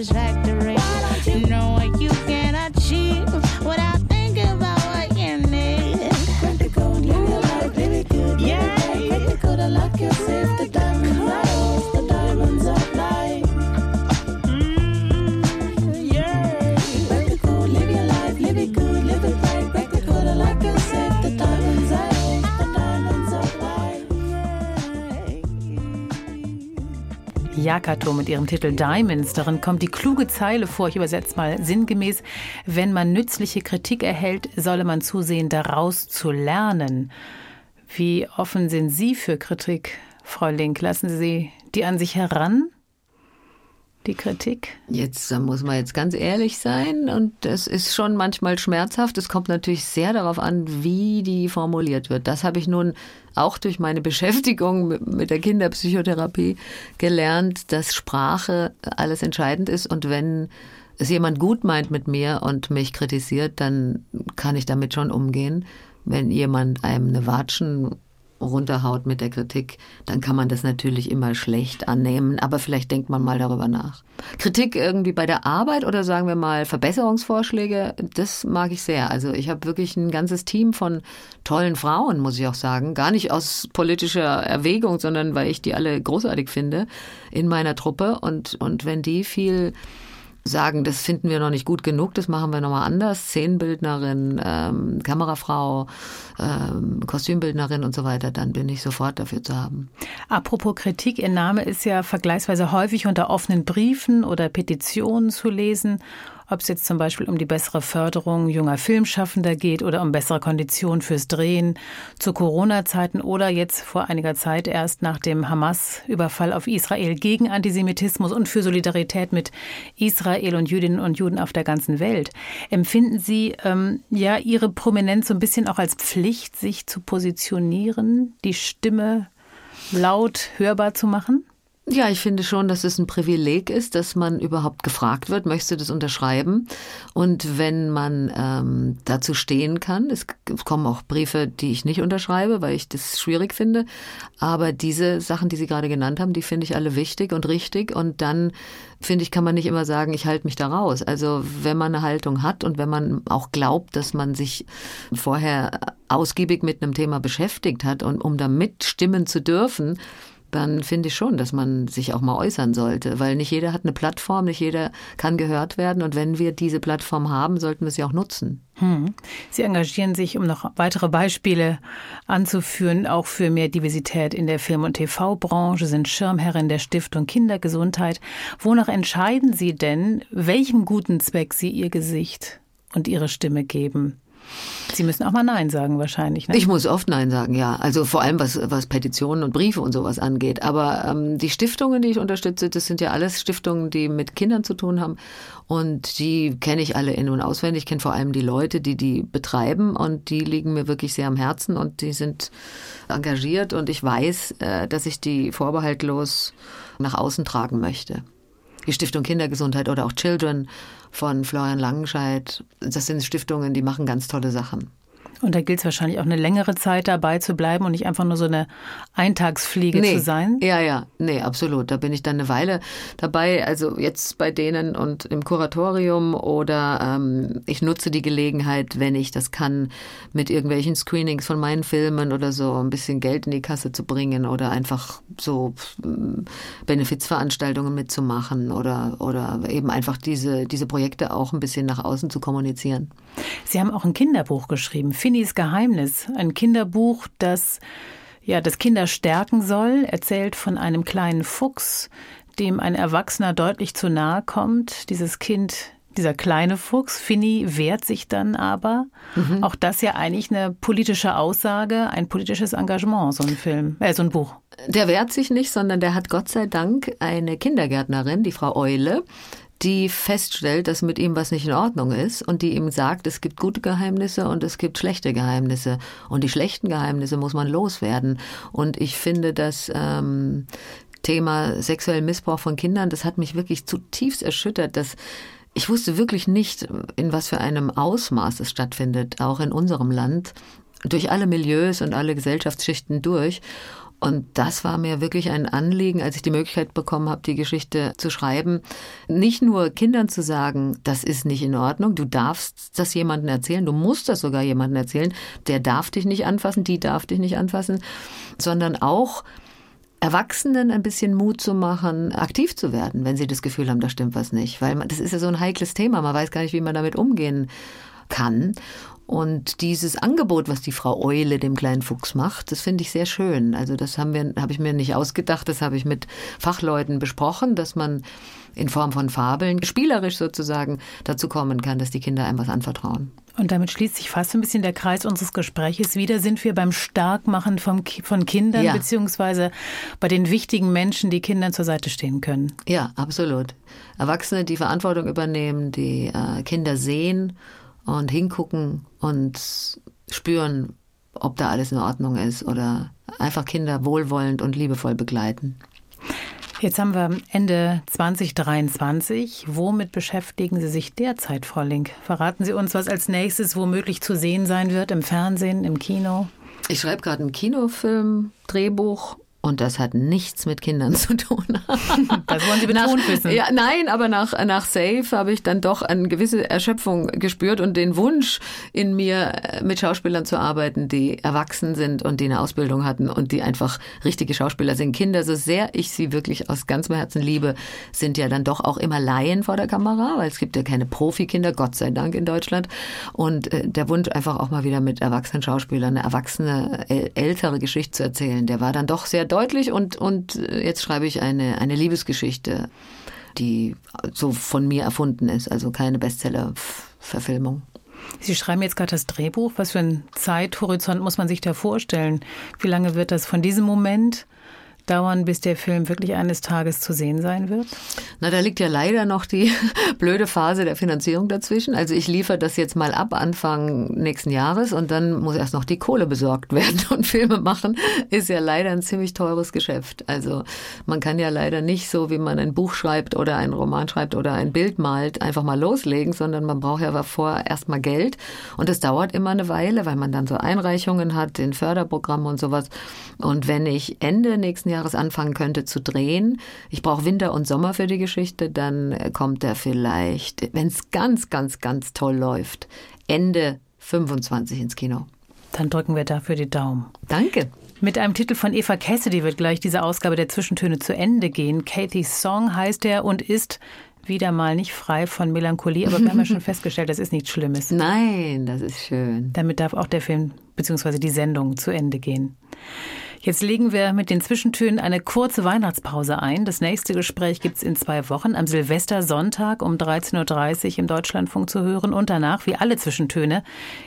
satisfaction. Yakato mit ihrem Titel Diamonds. Darin kommt die kluge Zeile vor, ich übersetze mal sinngemäß, wenn man nützliche Kritik erhält, solle man zusehen, daraus zu lernen. Wie offen sind Sie für Kritik, Frau Link? Lassen Sie die an sich heran? Die Kritik? Jetzt da muss man jetzt ganz ehrlich sein und es ist schon manchmal schmerzhaft. Es kommt natürlich sehr darauf an, wie die formuliert wird. Das habe ich nun auch durch meine Beschäftigung mit der Kinderpsychotherapie gelernt, dass Sprache alles entscheidend ist und wenn es jemand gut meint mit mir und mich kritisiert, dann kann ich damit schon umgehen. Wenn jemand einem eine Watschen runterhaut mit der Kritik, dann kann man das natürlich immer schlecht annehmen, aber vielleicht denkt man mal darüber nach. Kritik irgendwie bei der Arbeit oder sagen wir mal Verbesserungsvorschläge, das mag ich sehr. Also ich habe wirklich ein ganzes Team von tollen Frauen, muss ich auch sagen, gar nicht aus politischer Erwägung, sondern weil ich die alle großartig finde in meiner Truppe und und wenn die viel sagen, das finden wir noch nicht gut genug, das machen wir nochmal anders. Szenenbildnerin, ähm, Kamerafrau, ähm, Kostümbildnerin und so weiter, dann bin ich sofort dafür zu haben. Apropos Kritik, Ihr Name ist ja vergleichsweise häufig unter offenen Briefen oder Petitionen zu lesen. Ob es jetzt zum Beispiel um die bessere Förderung junger Filmschaffender geht oder um bessere Konditionen fürs Drehen zu Corona-Zeiten oder jetzt vor einiger Zeit erst nach dem Hamas-Überfall auf Israel gegen Antisemitismus und für Solidarität mit Israel und Jüdinnen und Juden auf der ganzen Welt. Empfinden Sie ähm, ja Ihre Prominenz so ein bisschen auch als Pflicht, sich zu positionieren, die Stimme laut hörbar zu machen? Ja, ich finde schon, dass es ein Privileg ist, dass man überhaupt gefragt wird, möchtest du das unterschreiben? Und wenn man ähm, dazu stehen kann, es kommen auch Briefe, die ich nicht unterschreibe, weil ich das schwierig finde. Aber diese Sachen, die Sie gerade genannt haben, die finde ich alle wichtig und richtig. Und dann finde ich, kann man nicht immer sagen, ich halte mich da raus. Also wenn man eine Haltung hat und wenn man auch glaubt, dass man sich vorher ausgiebig mit einem Thema beschäftigt hat und um da mitstimmen zu dürfen, dann finde ich schon, dass man sich auch mal äußern sollte, weil nicht jeder hat eine Plattform, nicht jeder kann gehört werden und wenn wir diese Plattform haben, sollten wir sie auch nutzen. Hm. Sie engagieren sich, um noch weitere Beispiele anzuführen, auch für mehr Diversität in der Film- und TV-Branche, sind Schirmherrin der Stiftung Kindergesundheit. Wonach entscheiden Sie denn, welchem guten Zweck Sie Ihr Gesicht und Ihre Stimme geben? Sie müssen auch mal Nein sagen wahrscheinlich. Ne? Ich muss oft Nein sagen, ja. Also vor allem was, was Petitionen und Briefe und sowas angeht. Aber ähm, die Stiftungen, die ich unterstütze, das sind ja alles Stiftungen, die mit Kindern zu tun haben. Und die kenne ich alle in- und auswendig. Ich kenne vor allem die Leute, die die betreiben. Und die liegen mir wirklich sehr am Herzen und die sind engagiert. Und ich weiß, äh, dass ich die vorbehaltlos nach außen tragen möchte. Die Stiftung Kindergesundheit oder auch Children von Florian Langenscheidt. Das sind Stiftungen, die machen ganz tolle Sachen. Und da gilt es wahrscheinlich auch eine längere Zeit dabei zu bleiben und nicht einfach nur so eine Eintagsfliege nee. zu sein. Ja, ja, nee, absolut. Da bin ich dann eine Weile dabei. Also jetzt bei denen und im Kuratorium oder ähm, ich nutze die Gelegenheit, wenn ich das kann, mit irgendwelchen Screenings von meinen Filmen oder so ein bisschen Geld in die Kasse zu bringen oder einfach so ähm, Benefizveranstaltungen mitzumachen oder, oder eben einfach diese, diese Projekte auch ein bisschen nach außen zu kommunizieren. Sie haben auch ein Kinderbuch geschrieben, Finnys Geheimnis, ein Kinderbuch, das ja das Kinder stärken soll, erzählt von einem kleinen Fuchs, dem ein Erwachsener deutlich zu nahe kommt. Dieses Kind, dieser kleine Fuchs, Finny, wehrt sich dann aber. Mhm. Auch das ja eigentlich eine politische Aussage, ein politisches Engagement, so ein Film, äh, so ein Buch. Der wehrt sich nicht, sondern der hat Gott sei Dank eine Kindergärtnerin, die Frau Eule, die feststellt, dass mit ihm was nicht in Ordnung ist und die ihm sagt, es gibt gute Geheimnisse und es gibt schlechte Geheimnisse und die schlechten Geheimnisse muss man loswerden. Und ich finde, dass ähm, Thema sexuellen Missbrauch von Kindern, das hat mich wirklich zutiefst erschüttert, dass ich wusste wirklich nicht, in was für einem Ausmaß es stattfindet, auch in unserem Land, durch alle Milieus und alle Gesellschaftsschichten durch. Und das war mir wirklich ein Anliegen, als ich die Möglichkeit bekommen habe, die Geschichte zu schreiben. Nicht nur Kindern zu sagen, das ist nicht in Ordnung, du darfst das jemandem erzählen, du musst das sogar jemandem erzählen, der darf dich nicht anfassen, die darf dich nicht anfassen, sondern auch Erwachsenen ein bisschen Mut zu machen, aktiv zu werden, wenn sie das Gefühl haben, da stimmt was nicht. Weil man, das ist ja so ein heikles Thema, man weiß gar nicht, wie man damit umgehen kann. Und dieses Angebot, was die Frau Eule dem kleinen Fuchs macht, das finde ich sehr schön. Also das haben wir, habe ich mir nicht ausgedacht, das habe ich mit Fachleuten besprochen, dass man in Form von Fabeln spielerisch sozusagen dazu kommen kann, dass die Kinder einem was anvertrauen. Und damit schließt sich fast ein bisschen der Kreis unseres Gespräches. Wieder sind wir beim Starkmachen von, von Kindern, Ja. beziehungsweise bei den wichtigen Menschen, die Kindern zur Seite stehen können. Ja, absolut. Erwachsene, die Verantwortung übernehmen, die äh, Kinder sehen und hingucken und spüren, ob da alles in Ordnung ist oder einfach Kinder wohlwollend und liebevoll begleiten. Jetzt haben wir Ende 2023. Womit beschäftigen Sie sich derzeit, Frau Link? Verraten Sie uns, was als nächstes womöglich zu sehen sein wird im Fernsehen, im Kino? Ich schreibe gerade einen Kinofilm, Drehbuch und das hat nichts mit Kindern zu tun. Das wollen Sie betont wissen. Ja, nein, aber nach, nach Safe habe ich dann doch eine gewisse Erschöpfung gespürt und den Wunsch in mir, äh, mit Schauspielern zu arbeiten, die erwachsen sind und die eine Ausbildung hatten und die einfach richtige Schauspieler sind. Kinder, so sehr ich sie wirklich aus ganzem Herzen liebe, sind ja dann doch auch immer Laien vor der Kamera, weil es gibt ja keine Profikinder, Gott sei Dank in Deutschland. Und äh, der Wunsch einfach auch mal wieder mit erwachsenen Schauspielern eine erwachsene, äl- ältere Geschichte zu erzählen, der war dann doch sehr deutlich und, und äh, jetzt schreibe ich eine, eine Liebesgeschichte, die so von mir erfunden ist, also keine Bestseller-Verfilmung. Sie schreiben jetzt gerade das Drehbuch. Was für einen Zeithorizont muss man sich da vorstellen? Wie lange wird das von diesem Moment dauern, bis der Film wirklich eines Tages zu sehen sein wird? Na, da liegt ja leider noch die blöde Phase der Finanzierung dazwischen. Also ich liefere das jetzt mal ab Anfang nächsten Jahres und dann muss erst noch die Kohle besorgt werden und Filme machen ist ja leider ein ziemlich teures Geschäft. Also man kann ja leider nicht so, wie man ein Buch schreibt oder einen Roman schreibt oder ein Bild malt, einfach mal loslegen, sondern man braucht ja davor erstmal Geld und es dauert immer eine Weile, weil man dann so Einreichungen hat, den Förderprogramm und sowas. Und wenn ich Ende nächsten Jahres anfangen könnte zu drehen, ich brauche Winter und Sommer für die Geschichte, dann kommt er vielleicht, wenn es ganz, ganz, ganz toll läuft, Ende 25 ins Kino. Dann drücken wir dafür die Daumen. Danke. Mit einem Titel von Eva Cassidy wird gleich diese Ausgabe der Zwischentöne zu Ende gehen. Kathy's Song heißt er und ist wieder mal nicht frei von Melancholie, aber wir haben ja schon festgestellt, das ist nichts Schlimmes. Nein, das ist schön. Damit darf auch der Film bzw. die Sendung zu Ende gehen. Jetzt legen wir mit den Zwischentönen eine kurze Weihnachtspause ein. Das nächste Gespräch gibt's in zwei Wochen am Silvestersonntag um 13.30 Uhr im Deutschlandfunk zu hören und danach, wie alle Zwischentöne,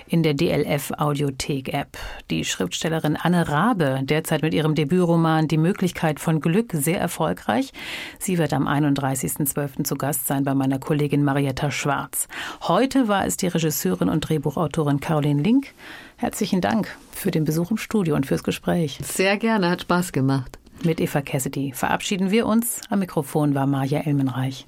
in der DLF Audiothek App. Die Schriftstellerin Anne Rabe, derzeit mit ihrem Debütroman Die Möglichkeit von Glück sehr erfolgreich. Sie wird am 31.12. zu Gast sein bei meiner Kollegin Marietta Schwarz. Heute war es die Regisseurin und Drehbuchautorin Caroline Link. Herzlichen Dank für den Besuch im Studio und fürs Gespräch. Sehr gerne, hat Spaß gemacht. Mit Eva Cassidy verabschieden wir uns. Am Mikrofon war Maja Elmenreich.